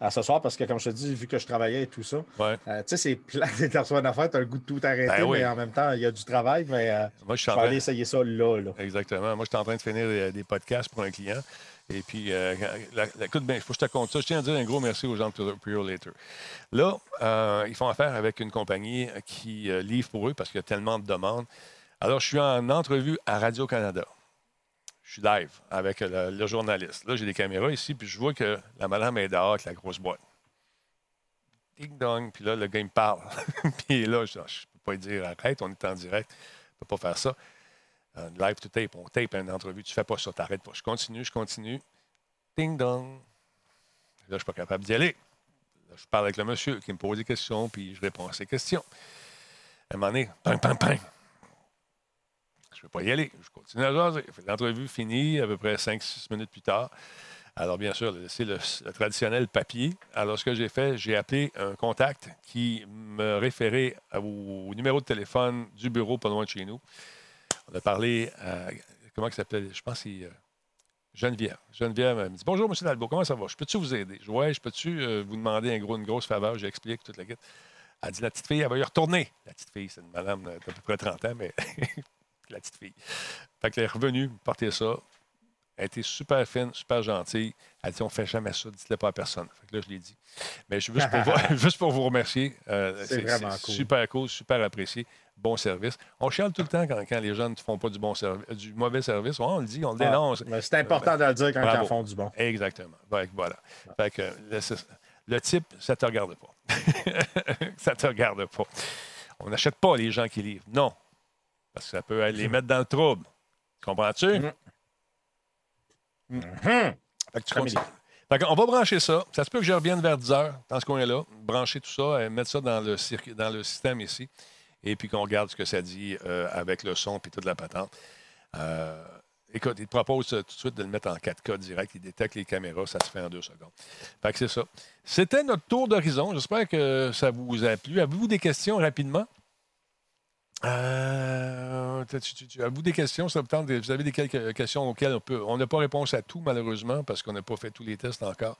à ce soir parce que, comme je te dis, vu que je travaillais et tout ça, tu sais, c'est plein d'interventions d'affaires, tu as le goût de tout arrêter, ben mais en même temps, il y a du travail. Mais moi, je suis en train... essayer ça là, là. Exactement. Moi, je suis en train de finir des podcasts pour un client. Et puis, euh, écoute bien, faut que je te compte ça. Je tiens à dire un gros merci aux gens de Pure Later. Là, euh, ils font affaire avec une compagnie qui euh, livre pour eux parce qu'il y a tellement de demandes. Alors, je suis en entrevue à Radio-Canada. Je suis live avec le, journaliste. Là, j'ai des caméras ici, puis je vois que la madame est dehors avec la grosse boîte. Ding dong, puis là, le gars, me parle. puis là, je ne peux pas lui dire arrête, on est en direct, on ne peut pas faire ça live to tape, on tape une entrevue, tu fais pas ça, t'arrêtes pas. Je continue, je continue. Ding dong. Là, je suis pas capable d'y aller. Là, je parle avec le monsieur qui me pose des questions, puis je réponds à ses questions. À un moment donné, ping, ping, ping. Je ne peux pas y aller. Je continue à jaser. L'entrevue finie à peu près 5-6 minutes plus tard. Alors, bien sûr, c'est le, traditionnel papier. Alors, ce que j'ai fait, j'ai appelé un contact qui me référait au numéro de téléphone du bureau pas loin de chez nous. On a parlé à. Comment il s'appelle Je pense c'est. Euh, Geneviève. Geneviève me dit Bonjour, M. Dalbo, comment ça va? Je peux-tu vous aider? Je Ouais, je peux-tu euh, vous demander une grosse faveur? J'explique toute la guette. Elle dit La petite fille, elle va y retourner. La petite fille, c'est une madame d'à peu près 30 ans, mais la petite fille. Fait qu'elle est revenue porter ça. Elle été super fine, super gentille. Elle dit On ne fait jamais ça, dites-le pas à personne. Fait que là, je l'ai dit. Mais juste pour, vous, juste pour vous remercier. Euh, c'est vraiment cool. Super cool, super apprécié. Bon service. On chiale tout le temps quand, quand les jeunes ne font pas du, bon service, du mauvais service. on le dit, on le ah, dénonce. c'est important de le dire quand ils font du bon. Exactement. voilà. Fait que, le, le, type, ça ne te regarde pas. ça ne te regarde pas. On n'achète pas les gens qui livrent. Non. Parce que ça peut les mettre dans le trouble. Comprends-tu? Mm. Mm-hmm. on va brancher ça. Ça se peut que je revienne vers 10 heures dans ce coin-là, brancher tout ça, et mettre ça dans le, dans le système ici, et puis qu'on regarde ce que ça dit euh, avec le son et toute la patente. Euh, écoute, il te propose tout de suite de le mettre en 4K direct. Il détecte les caméras, ça se fait en deux secondes. Fait que c'est ça. C'était notre tour d'horizon. J'espère que ça vous a plu. Avez-vous des questions rapidement? Euh, à vous des questions, ça vous avez des quelques questions auxquelles on peut. On n'a pas réponse à tout, malheureusement, parce qu'on n'a pas fait tous les tests encore.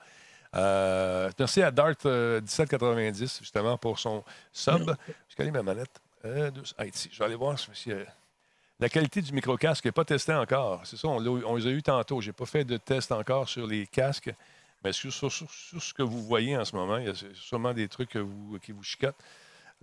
Euh, merci à Dart 1790, euh, justement, pour son sub. Je connais ma manette. Euh, ah, ici, je vais aller voir si, la qualité du micro-casque n'est pas testée encore. C'est ça, on, on, les a eu tantôt. Je n'ai pas fait de test encore sur les casques, mais sur, ce que vous voyez en ce moment, il y a sûrement des trucs qui vous chicotent.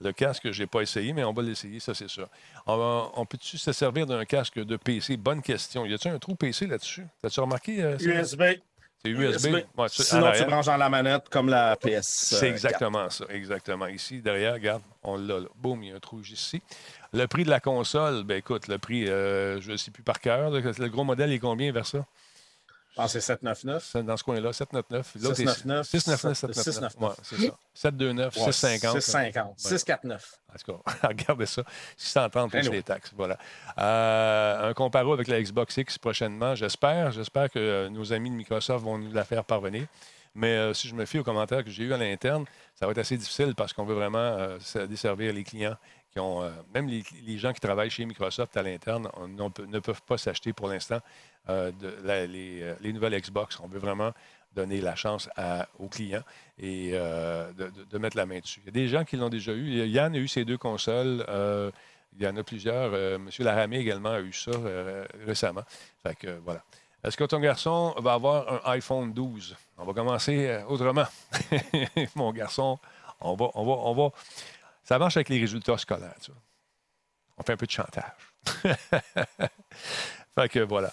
Le casque, je n'ai pas essayé, mais on va l'essayer, ça, c'est sûr. On, peut-tu se servir d'un casque de PC? Bonne question. Y a-t-il un trou PC là-dessus? As-tu remarqué? USB. Euh, C'est USB. Sinon, tu branches dans la manette comme la PS. C'est exactement ça. Exactement. Ici, derrière, regarde, on l'a là. Boum, il y a un trou ici. Le prix de la console, ben écoute, le prix, euh, je ne sais plus par cœur. Le gros modèle est combien vers ça? Je pense que c'est 799. Dans ce coin-là, 799. 699. 699, 799. Ouais, c'est ça. 729, 650. 650. 649. En tout cas, regardez ça. 630 plus les taxes. Voilà. Euh, un comparo avec la Xbox X prochainement, j'espère. J'espère que euh, nos amis de Microsoft vont nous la faire parvenir. Mais euh, si je me fie aux commentaires que j'ai eus à l'interne, ça va être assez difficile parce qu'on veut vraiment desservir les clients ont. même les, gens qui travaillent chez Microsoft à l'interne ne peuvent pas s'acheter pour l'instant euh, euh, les, nouvelles Xbox. On veut vraiment donner la chance aux clients et euh, de, mettre la main dessus. Il y a des gens qui l'ont déjà eu. Yann a eu ces deux consoles. il y en a plusieurs. M. Laramé également a eu ça récemment. Voilà. Est-ce que ton garçon va avoir un iPhone 12? On va commencer autrement. Mon garçon, on va, on va, on va. Ça marche avec les résultats scolaires. On fait un peu de chantage. fait que voilà.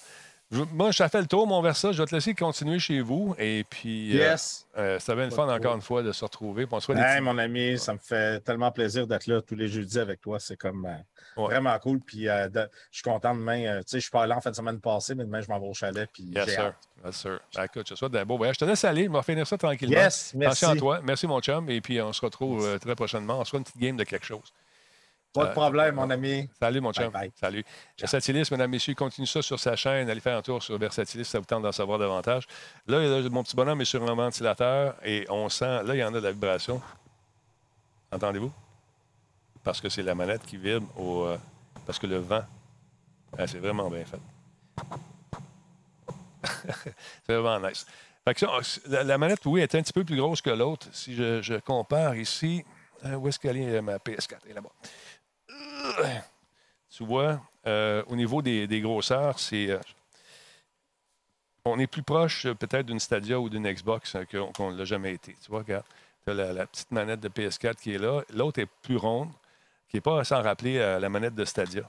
Moi, je fait le tour, mon Versa. Je vais te laisser continuer chez vous. Et puis, euh, yes. Euh, ça va être fun encore une fois de se retrouver. hey, mon ami, ça me fait tellement plaisir d'être là tous les jeudis avec toi. C'est comme euh, vraiment cool. Puis, je suis content demain. tu sais, je suis pas là en fin de semaine passée, mais demain, je m'en vais au chalet. Puis, yes, sir. Yes, sir. Ben, écoute, je te souhaite un beau voyage. Je te laisse aller. On va finir ça tranquillement. Yes, merci. Attention à toi. Merci, mon chum. Et puis, on se retrouve très prochainement. On se fera une petite game de quelque chose. Pas de problème, mon ami. Salut, mon chum. Salut. Versatilis, mesdames, messieurs, continue ça sur sa chaîne. Allez faire un tour sur Versatilis, ça vous tente d'en savoir davantage. Là, mon petit bonhomme est sur un ventilateur et on sent, là, il y en a de la vibration. Entendez-vous? Parce que c'est la manette qui vibre au. Euh, parce que le vent. Ah, c'est vraiment bien fait. c'est vraiment nice. la, manette, oui, est un petit peu plus grosse que l'autre. Si je, compare ici, euh, où est-ce qu'elle est, ma PS4? Elle est là-bas? Tu vois, euh, au niveau des, grosseurs, c'est. Euh, on est plus proche euh, peut-être d'une Stadia ou d'une Xbox qu'on ne l'a jamais été. Tu vois, regarde, tu as la, petite manette de PS4 qui est là. L'autre est plus ronde, qui n'est pas sans rappeler la manette de Stadia.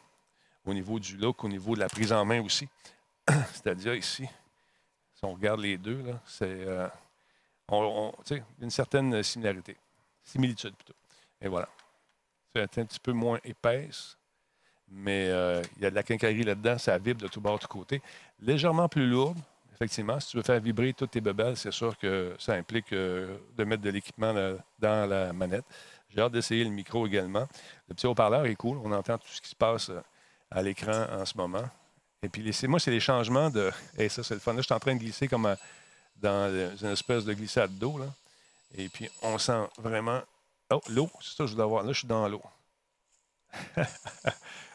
Au niveau du look, au niveau de la prise en main aussi. Stadia ici, si on regarde les deux, c'est une certaine similarité. Similitude plutôt. Et voilà. C'est un petit peu moins épaisse, mais euh, il y a de la quincaillerie là-dedans, ça vibre de tout bord, de tout côté. Légèrement plus lourde, effectivement. Si tu veux faire vibrer toutes tes bebelles, c'est sûr que ça implique euh, de mettre de l'équipement dans la manette. J'ai hâte d'essayer le micro également. Le petit haut-parleur est cool. On entend tout ce qui se passe euh, à l'écran en ce moment. Et puis, moi, c'est les changements de. Et ça, c'est le fun. Là, je suis en train de glisser comme dans une espèce de glissade d'eau. Et puis, on sent vraiment Oh, l'eau, c'est ça que je voulais avoir. Là, je suis dans l'eau.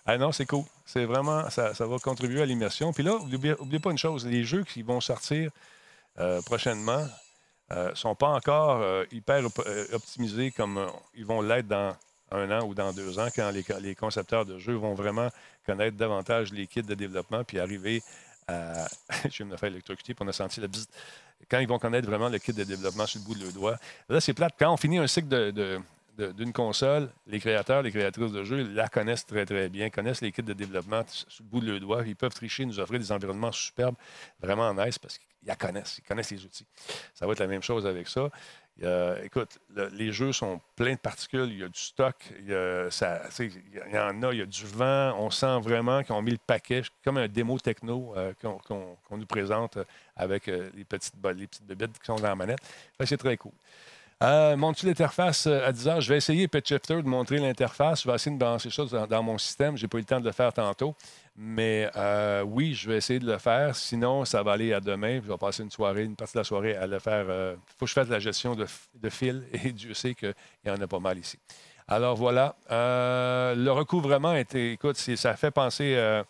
ah non, c'est cool. C'est vraiment, ça, va contribuer à l'immersion. Puis là, n'oubliez pas une chose, les jeux qui vont sortir euh, prochainement ne euh, sont pas encore euh, hyper optimisés comme ils vont l'être dans un an ou dans deux ans, quand les, les, concepteurs de jeux vont vraiment connaître davantage les kits de développement puis arriver je vais me faire électrocuter, puis on a senti la visite quand ils vont connaître vraiment le kit de développement sur le bout de leur doigt. Là, c'est plate. Quand on finit un cycle d'une console, les créateurs, les créatrices de jeux la connaissent très, très bien, connaissent les kits de développement sur le bout de leur doigt. Ils peuvent tricher, nous offrir des environnements superbes, vraiment nice, parce qu'ils la connaissent, ils connaissent les outils. Ça va être la même chose avec ça écoute, les jeux sont pleins de particules, il y a du stock, il y, en a, il y a du vent. On sent vraiment ont mis le paquet, comme un démo techno euh, qu'on nous présente avec euh, les, petites, les petites bébites qui sont dans la manette. C'est très cool. Euh, l'interface euh, à 10 heures? Je vais essayer, PetShifter, de montrer l'interface. Je vais essayer de balancer ça dans, mon système. Je n'ai pas eu le temps de le faire tantôt. Mais euh, oui, je vais essayer de le faire. Sinon, ça va aller à demain. Je vais passer une soirée, une partie de la soirée à le faire. Il faut que je fasse la gestion de, de fil et Dieu sait qu'il y en a pas mal ici. Alors voilà. le recouvrement, était, écoute, ça fait penser,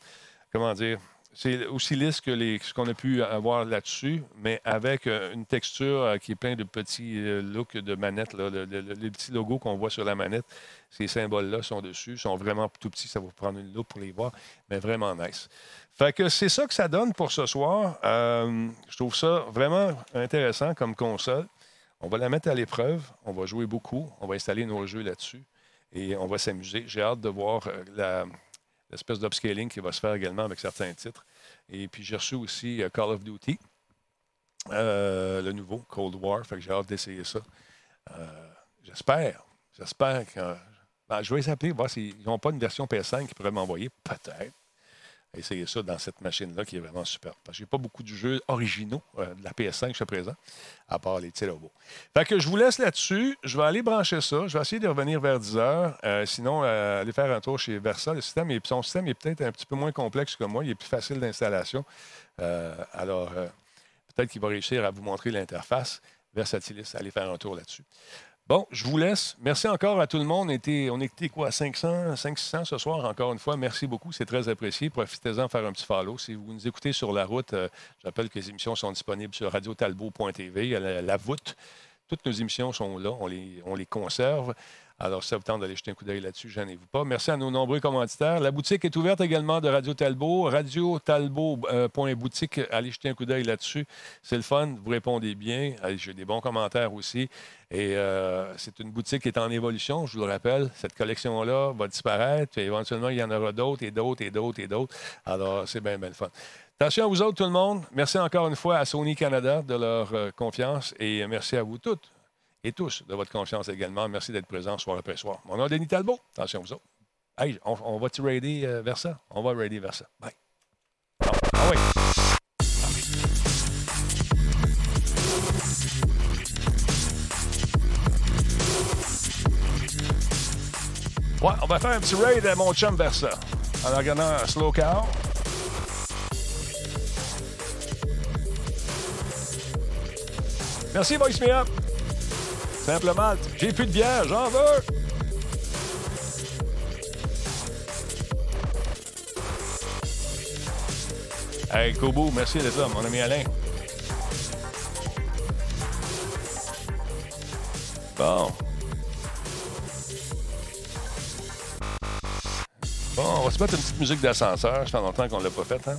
comment dire, c'est aussi lisse que ce qu'on a pu avoir là-dessus, mais avec euh, une texture euh, qui est plein de petits euh, looks de manette. les petits logos qu'on voit sur la manette, ces symboles-là sont dessus, sont vraiment tout petits. Ça va vous prendre une loupe pour les voir, mais vraiment nice. Fait que c'est ça que ça donne pour ce soir. je trouve ça vraiment intéressant comme console. On va la mettre à l'épreuve. On va jouer beaucoup. On va installer nos jeux là-dessus et on va s'amuser. J'ai hâte de voir la, l'espèce d'upscaling qui va se faire également avec certains titres. Et puis j'ai reçu aussi euh, Call of Duty. le nouveau Cold War. Fait que j'ai hâte d'essayer ça. j'espère. J'espère que. Ben, je vais les appeler, voir s'ils n'ont pas une version PS5 qu'ils pourraient m'envoyer. Peut-être essayer ça dans cette machine-là qui est vraiment super. Parce que j'ai pas beaucoup de jeux originaux euh, de la PS5 jusqu'à présent, à part les petits robots. Fait que je vous laisse là-dessus. Je vais aller brancher ça. Je vais essayer de revenir vers 10 heures. Euh, sinon, euh, aller faire un tour chez Versa. Le système son système est peut-être un petit peu moins complexe que moi. Il est plus facile d'installation. alors, peut-être qu'il va réussir à vous montrer l'interface. Versatilis, allez faire un tour là-dessus. Bon, je vous laisse. Merci encore à tout le monde. On était, on était quoi, 500, 500 ce soir, encore une fois. Merci beaucoup, c'est très apprécié. Profitez-en faire un petit follow. Si vous nous écoutez sur la route, euh, j'appelle que les émissions sont disponibles sur radiotalbo.tv. La, voûte, toutes nos émissions sont là, on les conserve. Alors, si ça vous d'aller jeter un coup d'œil là-dessus, gênez-vous pas. Merci à nos nombreux commanditaires. La boutique est ouverte également de Radio Talbot. Radio Talbot.boutique. Allez jeter un coup d'œil là-dessus. C'est le fun. Vous répondez bien. J'ai des bons commentaires aussi. Et euh, c'est une boutique qui est en évolution, je vous le rappelle. Cette collection-là va disparaître. éventuellement, il y en aura d'autres et d'autres et d'autres et d'autres. Alors, c'est bien, bien le fun. Attention à vous autres, tout le monde. Merci encore une fois à Sony Canada de leur euh, confiance et merci à vous toutes et tous de votre confiance également. Merci d'être présents soir après soir. Mon nom est Denis Talbot. Attention vous autres. Hey, on, va-tu raider vers ça? On va raider vers ça. Ah, ah oui. Ouais, on va faire un petit raid à mon chum vers ça. En regardant un slow cow. Merci, Voice Me Up. Simple malte. J'ai plus de bière, j'en veux. Hey, Kobo, merci d'être là, mon ami Alain. Bon. Bon, on va se mettre une petite musique d'ascenseur. Ça fait longtemps qu'on ne l'a pas faite, hein?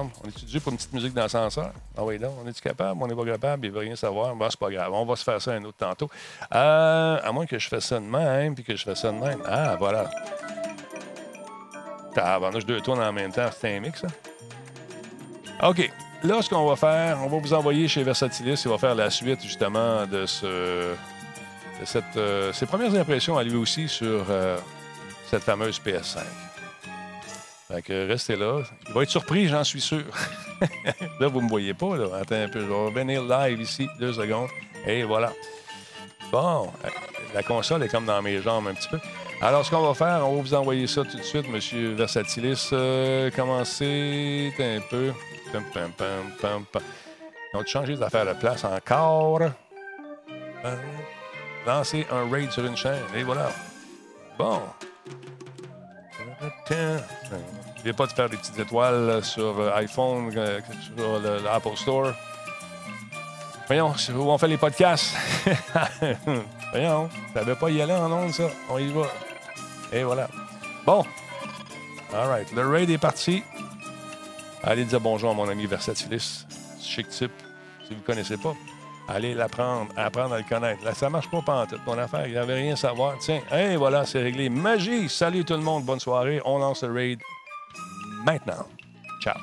On est dû pour une petite musique d'ascenseur? Ah oui, donc, on est-tu capable? On n'est pas capable, il veut rien savoir. Bon, c'est pas grave. On va se faire ça un autre tantôt. Euh, à moins que je fasse ça de même, puis que je fasse ça de même. Ah, voilà. Je deux tournes en même temps. C'est un mix, ça? OK. Là, ce qu'on va faire, on va vous envoyer chez Versatilis. Il va faire la suite, justement, de ce. De cette, euh, ses premières impressions à lui aussi sur euh, cette fameuse PS5. Fait que restez là. Il va être surpris, j'en suis sûr. là, vous ne me voyez pas. Là. Attends un peu. Je vais revenir live ici, deux secondes. Et voilà. Bon, la console est comme dans mes jambes un petit peu. Alors, ce qu'on va faire, on va vous envoyer ça tout de suite, Monsieur Versatilis. Euh, commencez un peu? On va changer d'affaire de place encore. Lancer un raid sur une chaîne. Et voilà. Bon. N'oubliez pas de faire des petites étoiles sur euh, iPhone, euh, sur l'Apple Store. Voyons, où on fait les podcasts? Voyons, ça ne veut pas y aller en ondes, ça. On y va. Et voilà. Bon. All right. Le raid est parti. Allez dire bonjour à mon ami Versatilis. Chic type. Si vous ne connaissez pas, allez l'apprendre, apprendre à le connaître. Là, ça marche pas en tête. Mon affaire, il n'avait rien à savoir. Tiens, et voilà, c'est réglé. Magie! Salut tout le monde, bonne soirée. On lance le raid maintenant. Ciao.